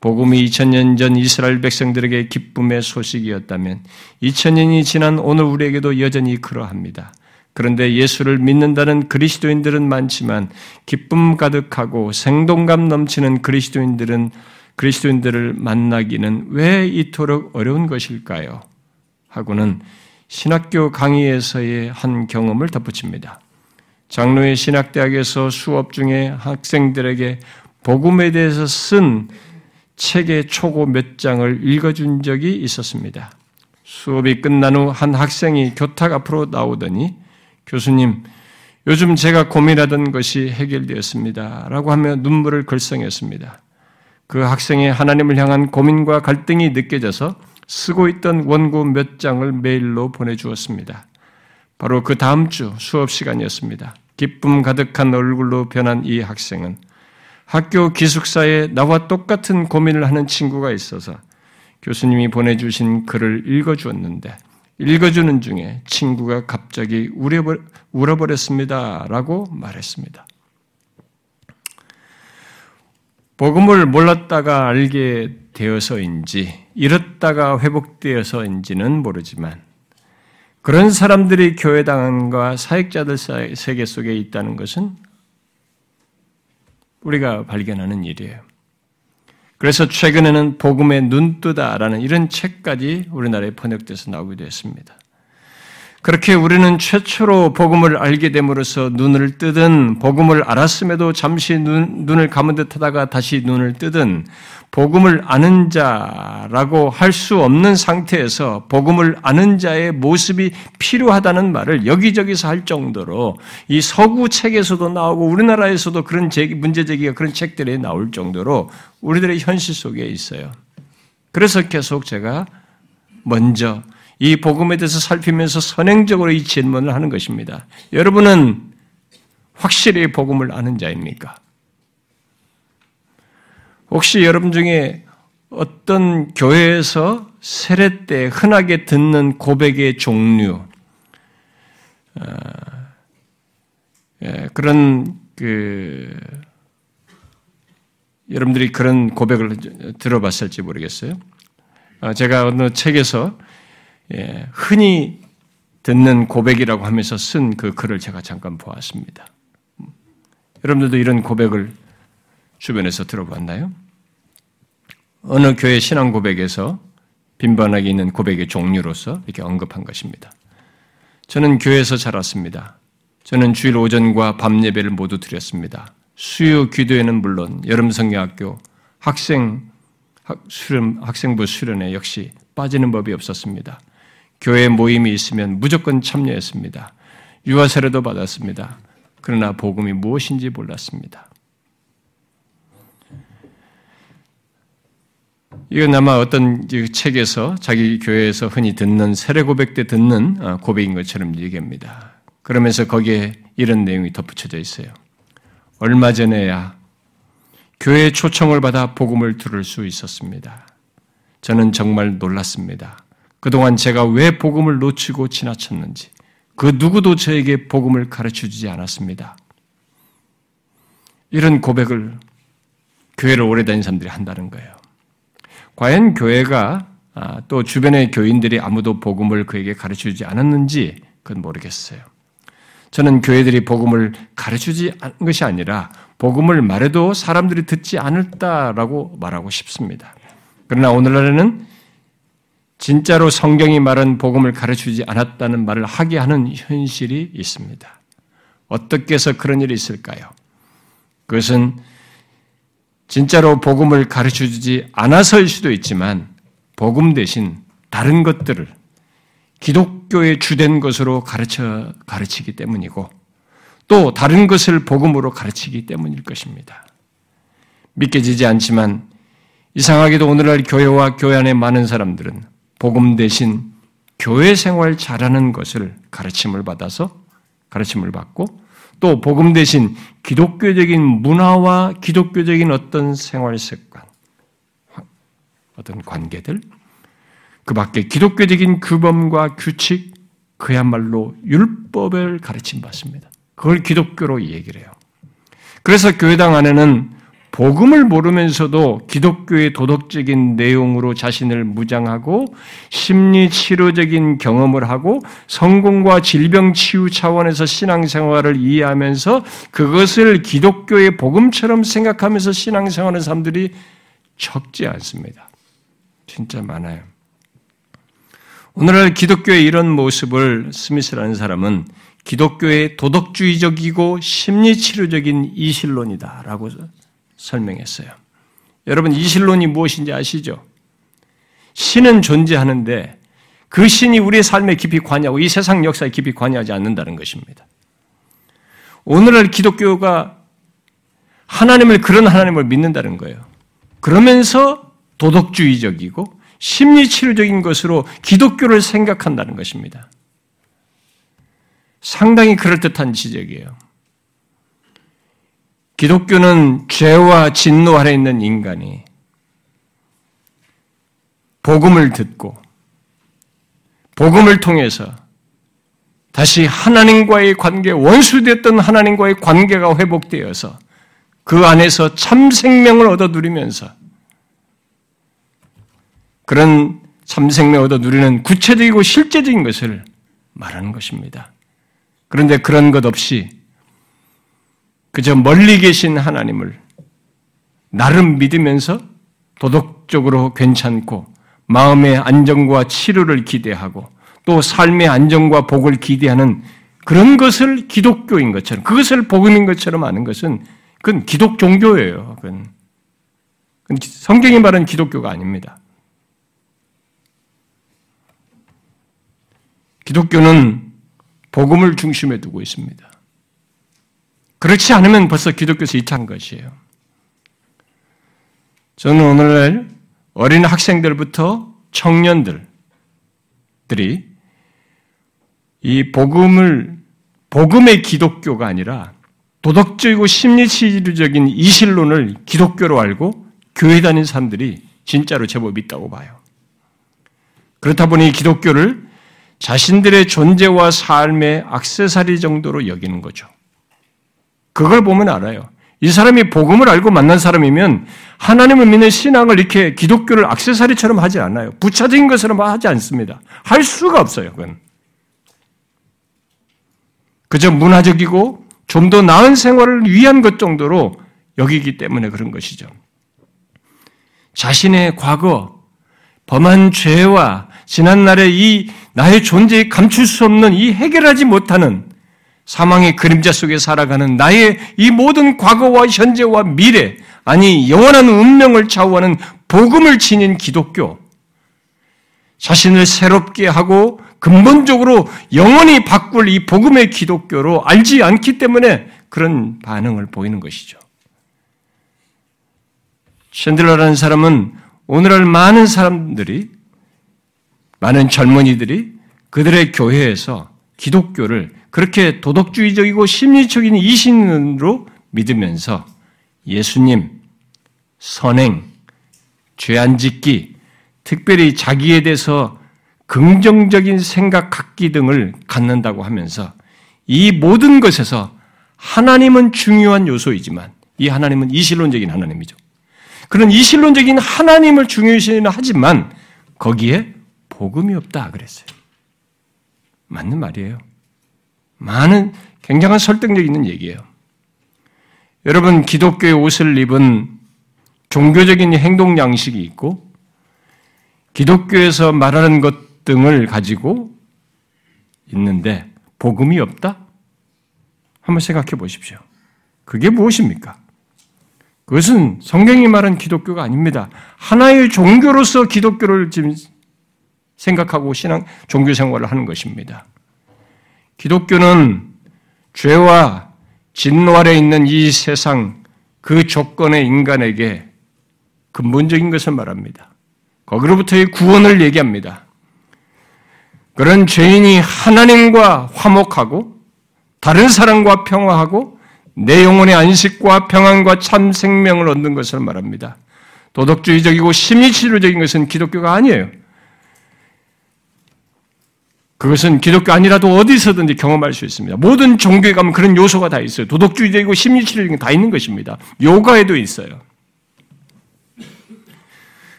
복음이 2000년 전 이스라엘 백성들에게 기쁨의 소식이었다면 2000년이 지난 오늘 우리에게도 여전히 그러합니다. 그런데 예수를 믿는다는 그리스도인들은 많지만 기쁨 가득하고 생동감 넘치는 그리스도인들은 그리스도인들을 만나기는 왜 이토록 어려운 것일까요? 하고는 신학교 강의에서의 한 경험을 덧붙입니다. 장로의 신학대학에서 수업 중에 학생들에게 복음에 대해서 쓴 책의 초고 몇 장을 읽어준 적이 있었습니다. 수업이 끝난 후 한 학생이 교탁 앞으로 나오더니 교수님, 요즘 제가 고민하던 것이 해결되었습니다. 라고 하며 눈물을 글썽였습니다. 그 학생의 하나님을 향한 고민과 갈등이 느껴져서 쓰고 있던 원고 몇 장을 메일로 보내주었습니다. 바로 그 다음 주 수업 시간이었습니다. 기쁨 가득한 얼굴로 변한 이 학생은 학교 기숙사에 나와 똑같은 고민을 하는 친구가 있어서 교수님이 보내주신 글을 읽어주었는데 읽어주는 중에 친구가 갑자기 울어버렸습니다. 라고 말했습니다. 복음을 몰랐다가 알게 되어서인지, 잃었다가 회복되어서인지는 모르지만, 그런 사람들이 교회당과 사역자들 세계 속에 있다는 것은 우리가 발견하는 일이에요. 그래서 최근에는 복음의 눈뜨다라는 이런 책까지 우리나라에 번역돼서 나오기도 했습니다. 그렇게 우리는 최초로 복음을 알게 됨으로써 눈을 뜨든 복음을 알았음에도 잠시 눈, 눈을 감은 듯 하다가 다시 눈을 뜨든 복음을 아는 자라고 할 수 없는 상태에서 복음을 아는 자의 모습이 필요하다는 말을 여기저기서 할 정도로 이 서구 책에서도 나오고 우리나라에서도 그런 제기, 문제 제기가 그런 책들이 나올 정도로 우리들의 현실 속에 있어요. 그래서 계속 제가 먼저 이 복음에 대해서 살피면서 선행적으로 이 질문을 하는 것입니다. 여러분은 확실히 복음을 아는 자입니까? 혹시 여러분 중에 어떤 교회에서 세례 때 흔하게 듣는 고백의 종류, 어, 예, 그런 그 여러분들이 그런 고백을 들어봤을지 모르겠어요. 어, 제가 어느 책에서 예, 흔히 듣는 고백이라고 하면서 쓴 그 글을 제가 잠깐 보았습니다. 여러분들도 이런 고백을 주변에서 들어봤나요? 어느 교회 신앙 고백에서 빈번하게 있는 고백의 종류로서 이렇게 언급한 것입니다. 저는 교회에서 자랐습니다. 저는 주일 오전과 밤 예배를 모두 드렸습니다. 수요 기도에는 물론 여름 성경학교 학생 수련, 학생부 수련회 역시 빠지는 법이 없었습니다. 교회 모임이 있으면 무조건 참여했습니다. 유아 세례도 받았습니다. 그러나 복음이 무엇인지 몰랐습니다. 이건 아마 어떤 책에서 자기 교회에서 흔히 듣는 세례 고백 때 듣는 어, 고백인 것처럼 얘기합니다. 그러면서 거기에 이런 내용이 덧붙여져 있어요. 얼마 전에야 교회 초청을 받아 복음을 들을 수 있었습니다. 저는 정말 놀랐습니다. 그동안 제가 왜 복음을 놓치고 지나쳤는지 그 누구도 저에게 복음을 가르쳐 주지 않았습니다. 이런 고백을 교회를 오래 다닌 사람들이 한다는 거예요. 과연 교회가 아, 또 주변의 교인들이 아무도 복음을 그에게 가르쳐 주지 않았는지 그건 모르겠어요. 저는 교회들이 복음을 가르치지 않은 것이 아니라 복음을 말해도 사람들이 듣지 않을다라고 말하고 싶습니다. 그러나 오늘날에는 진짜로 성경이 말한 복음을 가르치지 않았다는 말을 하게 하는 현실이 있습니다. 어떻게 해서 그런 일이 있을까요? 그것은 진짜로 복음을 가르쳐 주지 않아서일 수도 있지만 복음 대신 다른 것들을 기독교의 주된 것으로 가르쳐 가르치기 때문이고 또 다른 것을 복음으로 가르치기 때문일 것입니다. 믿겨지지 않지만 이상하게도 오늘날 교회와 교회 안에 많은 사람들은 복음 대신 교회 생활 잘하는 것을 가르침을 받아서 가르침을 받고 또 복음 대신 기독교적인 문화와 기독교적인 어떤 생활 습관, 어떤 관계들, 그 밖에 기독교적인 규범과 규칙, 그야말로 율법을 가르침 받습니다. 그걸 기독교로 얘기를 해요. 그래서 교회당 안에는 복음을 모르면서도 기독교의 도덕적인 내용으로 자신을 무장하고 심리 치료적인 경험을 하고 성공과 질병 치유 차원에서 신앙생활을 이해하면서 그것을 기독교의 복음처럼 생각하면서 신앙생활하는 사람들이 적지 않습니다. 진짜 많아요. 오늘날 기독교의 이런 모습을 스미스라는 사람은 기독교의 도덕주의적이고 심리치료적인 이실론이다라고 설명했어요. 여러분, 이실론이 무엇인지 아시죠? 신은 존재하는데 그 신이 우리의 삶에 깊이 관여하고 이 세상 역사에 깊이 관여하지 않는다는 것입니다. 오늘날 기독교가 하나님을 그런 하나님을 믿는다는 거예요. 그러면서 도덕주의적이고 심리치료적인 것으로 기독교를 생각한다는 것입니다. 상당히 그럴듯한 지적이에요. 기독교는 죄와 진노 아래 있는 인간이 복음을 듣고 복음을 통해서 다시 하나님과의 관계, 원수되었던 하나님과의 관계가 회복되어서 그 안에서 참 생명을 얻어 누리면서 그런 참 생명을 얻어 누리는 구체적이고 실제적인 것을 말하는 것입니다. 그런데 그런 것 없이 그저 멀리 계신 하나님을 나름 믿으면서 도덕적으로 괜찮고 마음의 안정과 치료를 기대하고 또 삶의 안정과 복을 기대하는 그런 것을 기독교인 것처럼 그것을 복음인 것처럼 아는 것은 그건 기독 종교예요. 그건, 성경이 말하는 기독교가 아닙니다. 기독교는 복음을 중심에 두고 있습니다. 그렇지 않으면 벌써 기독교에서 이탈한 것이에요. 저는 오늘날 어린 학생들부터 청년들이 이 복음을 복음의 기독교가 아니라 도덕적이고 심리치료적인 이실론을 기독교로 알고 교회 다닌 사람들이 진짜로 제법 있다고 봐요. 그렇다 보니 기독교를 자신들의 존재와 삶의 악세사리 정도로 여기는 거죠. 그걸 보면 알아요. 이 사람이 복음을 알고 만난 사람이면 하나님을 믿는 신앙을 이렇게 기독교를 악세사리처럼 하지 않아요. 부차적인 것으로 하지 않습니다. 할 수가 없어요. 그건. 그저 문화적이고 좀 더 나은 생활을 위한 것 정도로 여기기 때문에 그런 것이죠. 자신의 과거, 범한 죄와 지난날의 이 나의 존재에 감출 수 없는 이 해결하지 못하는 사망의 그림자 속에 살아가는 나의 이 모든 과거와 현재와 미래, 아니 영원한 운명을 좌우하는 복음을 지닌 기독교, 자신을 새롭게 하고 근본적으로 영원히 바꿀 이 복음의 기독교로 알지 않기 때문에 그런 반응을 보이는 것이죠. 챈들러라는 사람은 오늘날 많은 사람들이, 많은 젊은이들이 그들의 교회에서 기독교를 그렇게 도덕주의적이고 심리적인 이신으로 믿으면서 예수님, 선행, 죄 안 짓기, 특별히 자기에 대해서 긍정적인 생각 갖기 등을 갖는다고 하면서 이 모든 것에서 하나님은 중요한 요소이지만 이 하나님은 이실론적인 하나님이죠. 그런 이실론적인 하나님을 중요시는 하지만 거기에 복음이 없다 그랬어요. 맞는 말이에요. 많은 굉장한 설득력 있는 얘기예요. 여러분 기독교의 옷을 입은 종교적인 행동 양식이 있고 기독교에서 말하는 것 등을 가지고 있는데 복음이 없다? 한번 생각해 보십시오. 그게 무엇입니까? 그것은 성경이 말한 기독교가 아닙니다. 하나의 종교로서 기독교를 지금 생각하고 신앙, 종교 생활을 하는 것입니다. 기독교는 죄와 진노 아래 있는 이 세상 그 조건의 인간에게 근본적인 것을 말합니다. 거기로부터의 구원을 얘기합니다. 그런 죄인이 하나님과 화목하고 다른 사람과 평화하고 내 영혼의 안식과 평안과 참 생명을 얻는 것을 말합니다. 도덕주의적이고 심리치료적인 것은 기독교가 아니에요. 그것은 기독교 아니라도 어디서든지 경험할 수 있습니다. 모든 종교에 가면 그런 요소가 다 있어요. 도덕주의적이고 심리치료적인 다 있는 것입니다. 요가에도 있어요.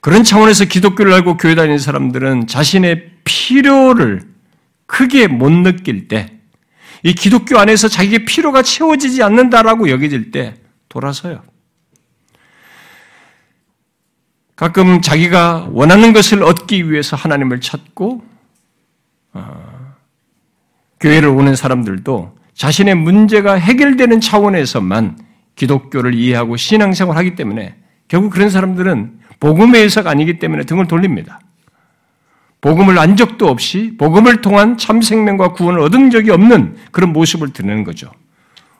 그런 차원에서 기독교를 알고 교회 다니는 사람들은 자신의 필요를 크게 못 느낄 때, 이 기독교 안에서 자기의 필요가 채워지지 않는다라고 여겨질 때 돌아서요. 가끔 자기가 원하는 것을 얻기 위해서 하나님을 찾고 어, 교회를 오는 사람들도 자신의 문제가 해결되는 차원에서만 기독교를 이해하고 신앙생활을 하기 때문에 결국 그런 사람들은 복음의 해석 아니기 때문에 등을 돌립니다. 복음을 안 적도 없이 복음을 통한 참 생명과 구원을 얻은 적이 없는 그런 모습을 드러내는 거죠.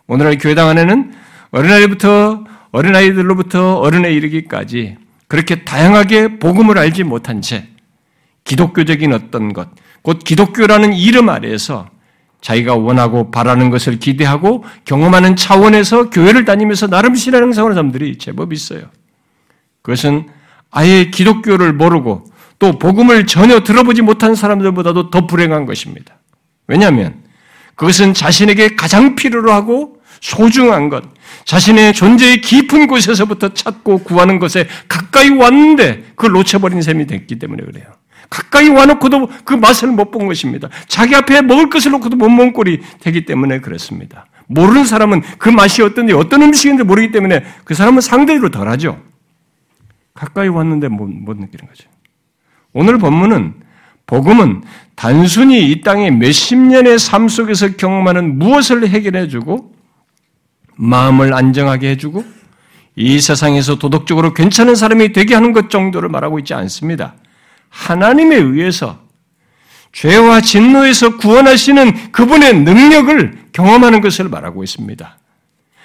오늘날 교회당 안에는 어린아이부터 어린아이들로부터 어른에 이르기까지 그렇게 다양하게 복음을 알지 못한 채 기독교적인 어떤 것, 곧 기독교라는 이름 아래에서 자기가 원하고 바라는 것을 기대하고 경험하는 차원에서 교회를 다니면서 나름 신앙생활하는 사람들이 제법 있어요. 그것은 아예 기독교를 모르고 또또 복음을 전혀 들어보지 못한 사람들보다도 더 불행한 것입니다. 왜냐하면 그것은 자신에게 가장 필요로 하고 소중한 것, 자신의 존재의 깊은 곳에서부터 찾고 구하는 것에 가까이 왔는데 그걸 놓쳐버린 셈이 됐기 때문에 그래요. 가까이 와놓고도 그 맛을 못 본 것입니다. 자기 앞에 먹을 것을 놓고도 못 먹은 꼴이 되기 때문에 그렇습니다. 모르는 사람은 그 맛이 어떤지 어떤 음식인지 모르기 때문에 그 사람은 상대로 덜하죠. 가까이 왔는데 못, 못 느끼는 거죠. 오늘 본문은 복음은 단순히 이 땅의 몇십 년의 삶 속에서 경험하는 무엇을 해결해주고 마음을 안정하게 해주고 이 세상에서 도덕적으로 괜찮은 사람이 되게 하는 것 정도를 말하고 있지 않습니다. 하나님에 의해서 죄와 진노에서 구원하시는 그분의 능력을 경험하는 것을 말하고 있습니다.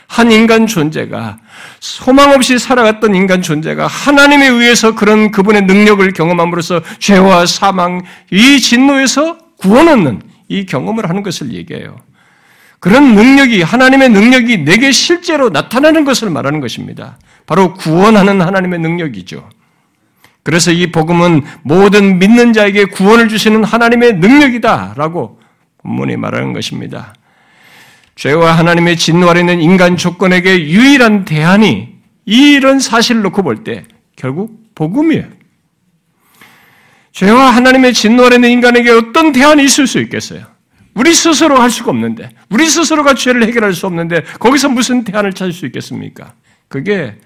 한 인간 존재가 소망 없이 살아갔던 인간 존재가 하나님에 의해서 그런 그분의 능력을 경험함으로써 죄와 사망, 이 진노에서 구원 얻는 이 경험을 하는 것을 얘기해요. 그런 능력이 하나님의 능력이 내게 실제로 나타나는 것을 말하는 것입니다. 바로 구원하는 하나님의 능력이죠. 그래서 이 복음은 모든 믿는 자에게 구원을 주시는 하나님의 능력이다라고 본문이 말하는 것입니다. 죄와 하나님의 진노 아래 있는 인간 조건에게 유일한 대안이 이런 사실을 놓고 볼 때 결국 복음이에요. 죄와 하나님의 진노 아래 있는 인간에게 어떤 대안이 있을 수 있겠어요? 우리 스스로 할 수가 없는데, 우리 스스로가 죄를 해결할 수 없는데, 거기서 무슨 대안을 찾을 수 있겠습니까? 그게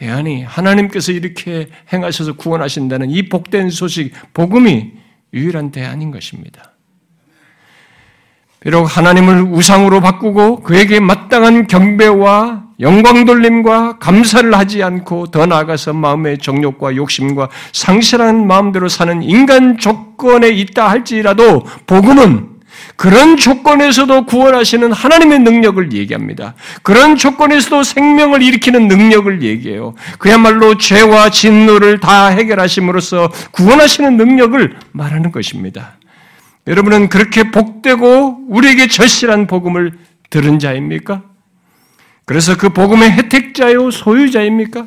대안이 하나님께서 이렇게 행하셔서 구원하신다는 이 복된 소식, 복음이 유일한 대안인 것입니다. 비록 하나님을 우상으로 바꾸고 그에게 마땅한 경배와 영광 돌림과 감사를 하지 않고 더 나아가서 마음의 정욕과 욕심과 상실한 마음대로 사는 인간 조건에 있다 할지라도 복음은 그런 조건에서도 구원하시는 하나님의 능력을 얘기합니다. 그런 조건에서도 생명을 일으키는 능력을 얘기해요. 그야말로 죄와 진노를 다 해결하심으로써 구원하시는 능력을 말하는 것입니다. 여러분은 그렇게 복되고 우리에게 절실한 복음을 들은 자입니까? 그래서 그 복음의 혜택자요, 소유자입니까?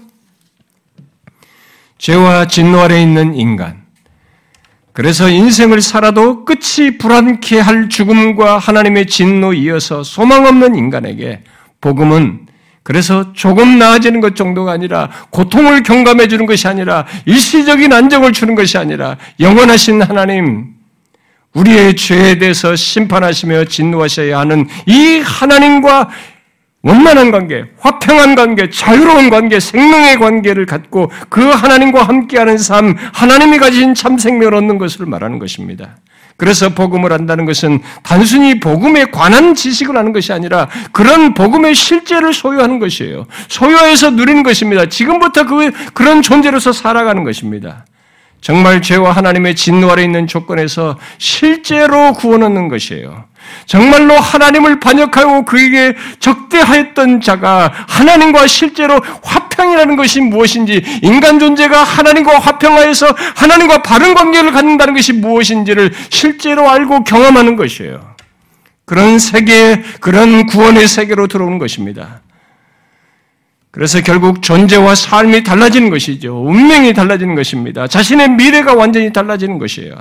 죄와 진노 아래 있는 인간. 그래서 인생을 살아도 끝이 불안케 할 죽음과 하나님의 진노 이어서 소망 없는 인간에게 복음은 그래서 조금 나아지는 것 정도가 아니라 고통을 경감해 주는 것이 아니라 일시적인 안정을 주는 것이 아니라 영원하신 하나님, 우리의 죄에 대해서 심판하시며 진노하셔야 하는 이 하나님과 원만한 관계, 화평한 관계, 자유로운 관계, 생명의 관계를 갖고 그 하나님과 함께하는 삶, 하나님이 가진 참 생명을 얻는 것을 말하는 것입니다. 그래서 복음을 한다는 것은 단순히 복음에 관한 지식을 하는 것이 아니라 그런 복음의 실제를 소유하는 것이에요. 소유해서 누리는 것입니다. 지금부터 그, 그런 존재로서 살아가는 것입니다. 정말 죄와 하나님의 진노 아래 있는 조건에서 실제로 구원 얻는 것이에요. 정말로 하나님을 반역하고 그에게 적대하였던 자가 하나님과 실제로 화평이라는 것이 무엇인지, 인간 존재가 하나님과 화평하여서 하나님과 바른 관계를 갖는다는 것이 무엇인지를 실제로 알고 경험하는 것이에요. 그런 세계, 그런 구원의 세계로 들어오는 것입니다. 그래서 결국 존재와 삶이 달라지는 것이죠. 운명이 달라지는 것입니다. 자신의 미래가 완전히 달라지는 것이에요.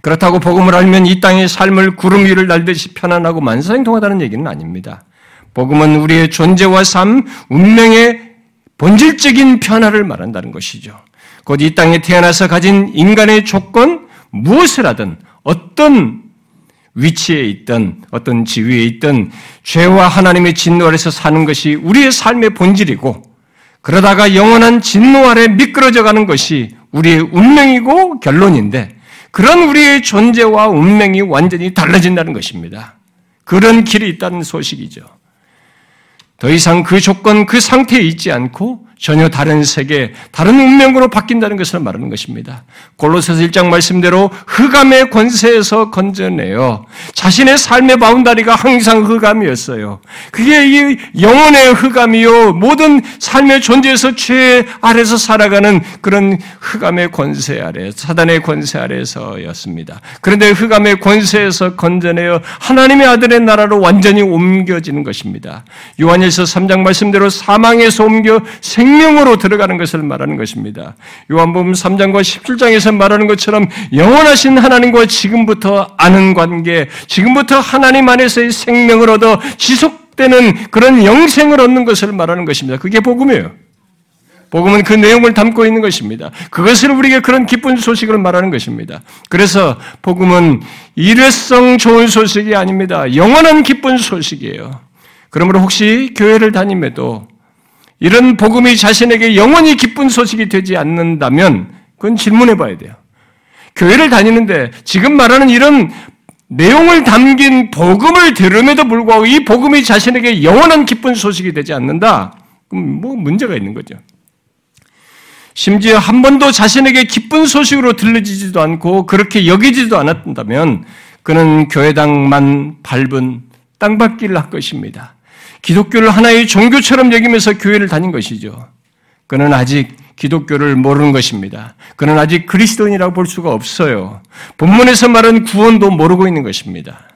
그렇다고 복음을 알면 이 땅의 삶을 구름 위를 날듯이 편안하고 만사행통하다는 얘기는 아닙니다. 복음은 우리의 존재와 삶, 운명의 본질적인 변화를 말한다는 것이죠. 곧 이 땅에 태어나서 가진 인간의 조건, 무엇을 하든 어떤 위치에 있던 어떤 지위에 있던 죄와 하나님의 진노 아래서 사는 것이 우리의 삶의 본질이고 그러다가 영원한 진노 아래 미끄러져 가는 것이 우리의 운명이고 결론인데 그런 우리의 존재와 운명이 완전히 달라진다는 것입니다. 그런 길이 있다는 소식이죠. 더 이상 그 조건, 그 상태에 있지 않고 전혀 다른 세계, 다른 운명으로 바뀐다는 것을 말하는 것입니다. 골로새서 1장 말씀대로 흑암의 권세에서 건져내어 자신의 삶의 바운다리가 항상 흑암이었어요. 그게 이 영혼의 흑암이요 모든 삶의 존재에서 죄 아래서 살아가는 그런 흑암의 권세 아래, 사단의 권세 아래서였습니다. 그런데 흑암의 권세에서 건져내어 하나님의 아들의 나라로 완전히 옮겨지는 것입니다. 요한일서 3장 말씀대로 사망에서 옮겨 생 생명으로 들어가는 것을 말하는 것입니다. 요한복음 3장과 17장에서 말하는 것처럼 영원하신 하나님과 지금부터 아는 관계, 지금부터 하나님 안에서의 생명을 얻어 지속되는 그런 영생을 얻는 것을 말하는 것입니다. 그게 복음이에요. 복음은 그 내용을 담고 있는 것입니다. 그것을 우리에게 그런 기쁜 소식을 말하는 것입니다. 그래서 복음은 일회성 좋은 소식이 아닙니다. 영원한 기쁜 소식이에요. 그러므로 혹시 교회를 다님에도 이런 복음이 자신에게 영원히 기쁜 소식이 되지 않는다면 그건 질문해 봐야 돼요. 교회를 다니는데 지금 말하는 이런 내용을 담긴 복음을 들음에도 불구하고 이 복음이 자신에게 영원한 기쁜 소식이 되지 않는다? 그럼 뭐 문제가 있는 거죠. 심지어 한 번도 자신에게 기쁜 소식으로 들려지지도 않고 그렇게 여기지도 않았다면 그는 교회당만 밟은 땅밟기를 할 것입니다. 기독교를 하나의 종교처럼 여기면서 교회를 다닌 것이죠. 그는 아직 기독교를 모르는 것입니다. 그는 아직 그리스도인이라고 볼 수가 없어요. 본문에서 말한 구원도 모르고 있는 것입니다.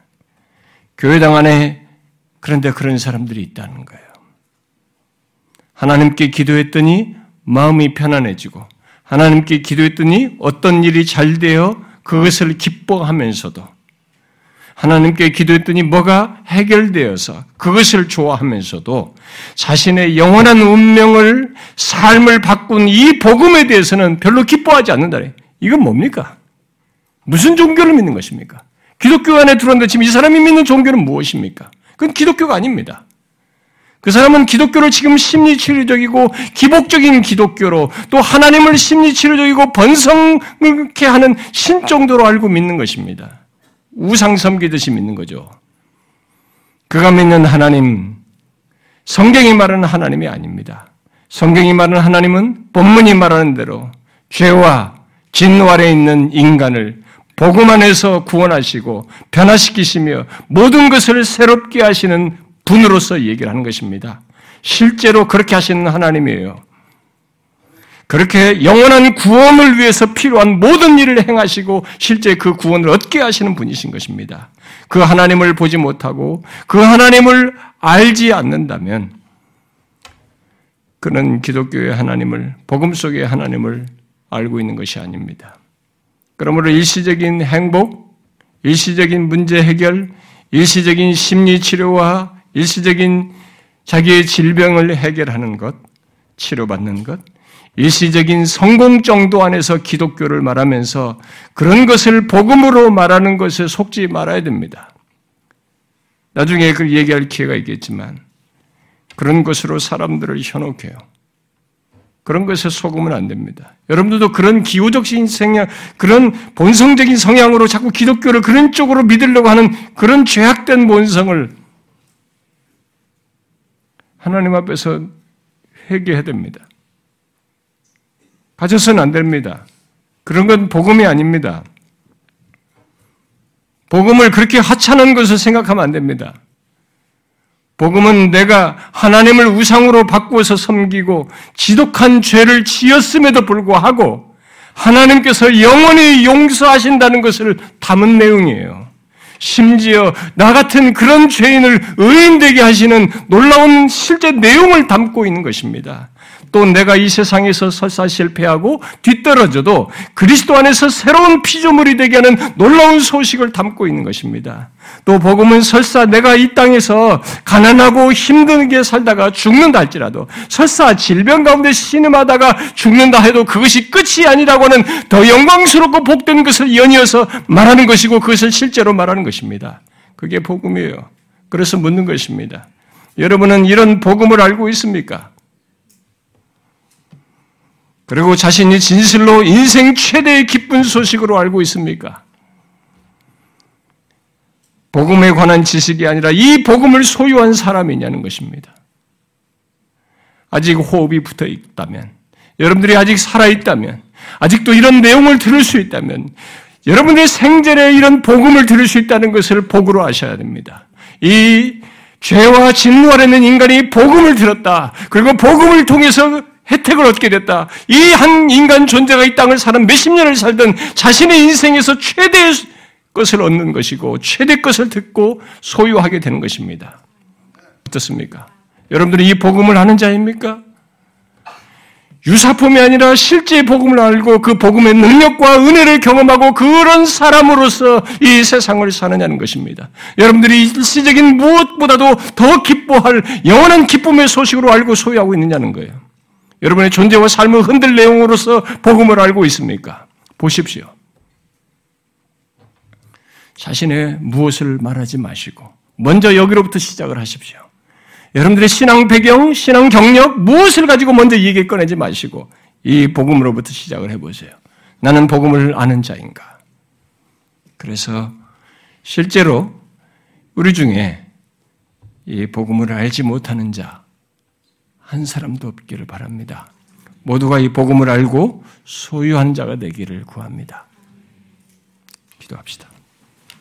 교회당 안에 그런데 그런 사람들이 있다는 거예요. 하나님께 기도했더니 마음이 편안해지고 하나님께 기도했더니 어떤 일이 잘 되어 그것을 기뻐하면서도 하나님께 기도했더니 뭐가 해결되어서 그것을 좋아하면서도 자신의 영원한 운명을 삶을 바꾼 이 복음에 대해서는 별로 기뻐하지 않는다. 이건 뭡니까? 무슨 종교를 믿는 것입니까? 기독교 안에 들어왔는데 지금 이 사람이 믿는 종교는 무엇입니까? 그건 기독교가 아닙니다. 그 사람은 기독교를 지금 심리치료적이고 기복적인 기독교로 또 하나님을 심리치료적이고 번성케 하는 신정도로 알고 믿는 것입니다. 우상 섬기듯이 믿는 거죠. 그가 믿는 하나님, 성경이 말하는 하나님이 아닙니다. 성경이 말하는 하나님은 본문이 말하는 대로 죄와 진노 아래 있는 인간을 복음 안에서 구원하시고 변화시키시며 모든 것을 새롭게 하시는 분으로서 얘기를 하는 것입니다. 실제로 그렇게 하시는 하나님이에요. 그렇게 영원한 구원을 위해서 필요한 모든 일을 행하시고 실제 그 구원을 얻게 하시는 분이신 것입니다. 그 하나님을 보지 못하고 그 하나님을 알지 않는다면 그는 기독교의 하나님을 복음 속의 하나님을 알고 있는 것이 아닙니다. 그러므로 일시적인 행복, 일시적인 문제 해결, 일시적인 심리 치료와 일시적인 자기의 질병을 해결하는 것, 치료받는 것, 일시적인 성공 정도 안에서 기독교를 말하면서 그런 것을 복음으로 말하는 것에 속지 말아야 됩니다. 나중에 그 얘기할 기회가 있겠지만 그런 것으로 사람들을 현혹해요. 그런 것에 속으면 안 됩니다. 여러분들도 그런 기호적인 성향, 그런 본성적인 성향으로 자꾸 기독교를 그런 쪽으로 믿으려고 하는 그런 죄악된 본성을 하나님 앞에서 회개해야 됩니다. 가져서는 안 됩니다. 그런 건 복음이 아닙니다. 복음을 그렇게 하찮은 것을 생각하면 안 됩니다. 복음은 내가 하나님을 우상으로 바꾸어서 섬기고 지독한 죄를 지었음에도 불구하고 하나님께서 영원히 용서하신다는 것을 담은 내용이에요. 심지어 나 같은 그런 죄인을 의인되게 하시는 놀라운 실제 내용을 담고 있는 것입니다. 또 내가 이 세상에서 설사 실패하고 뒤떨어져도 그리스도 안에서 새로운 피조물이 되게 하는 놀라운 소식을 담고 있는 것입니다. 또 복음은 설사 내가 이 땅에서 가난하고 힘들게 살다가 죽는다 할지라도 설사 질병 가운데 신음하다가 죽는다 해도 그것이 끝이 아니라고는 더 영광스럽고 복된 것을 연이어서 말하는 것이고 그것을 실제로 말하는 것입니다. 그게 복음이에요. 그래서 묻는 것입니다. 여러분은 이런 복음을 알고 있습니까? 그리고 자신이 진실로 인생 최대의 기쁜 소식으로 알고 있습니까? 복음에 관한 지식이 아니라 이 복음을 소유한 사람이냐는 것입니다. 아직 호흡이 붙어 있다면, 여러분들이 아직 살아있다면, 아직도 이런 내용을 들을 수 있다면, 여러분의 생전에 이런 복음을 들을 수 있다는 것을 복으로 아셔야 됩니다. 이 죄와 진노 아래 있는 인간이 복음을 들었다. 그리고 복음을 통해서 혜택을 얻게 됐다. 이 한 인간 존재가 이 땅을 사는 몇십 년을 살던 자신의 인생에서 최대의 것을 얻는 것이고 최대 것을 듣고 소유하게 되는 것입니다. 어떻습니까? 여러분들이 이 복음을 아는 자입니까? 유사품이 아니라 실제 복음을 알고 그 복음의 능력과 은혜를 경험하고 그런 사람으로서 이 세상을 사느냐는 것입니다. 여러분들이 일시적인 무엇보다도 더 기뻐할 영원한 기쁨의 소식으로 알고 소유하고 있느냐는 거예요. 여러분의 존재와 삶을 흔들 내용으로서 복음을 알고 있습니까? 보십시오. 자신의 무엇을 말하지 마시고 먼저 여기로부터 시작을 하십시오. 여러분들의 신앙 배경, 신앙 경력, 무엇을 가지고 먼저 얘기 꺼내지 마시고 이 복음으로부터 시작을 해보세요. 나는 복음을 아는 자인가? 그래서 실제로 우리 중에 이 복음을 알지 못하는 자 한 사람도 없기를 바랍니다. 모두가 이 복음을 알고 소유한 자가 되기를 구합니다. 기도합시다.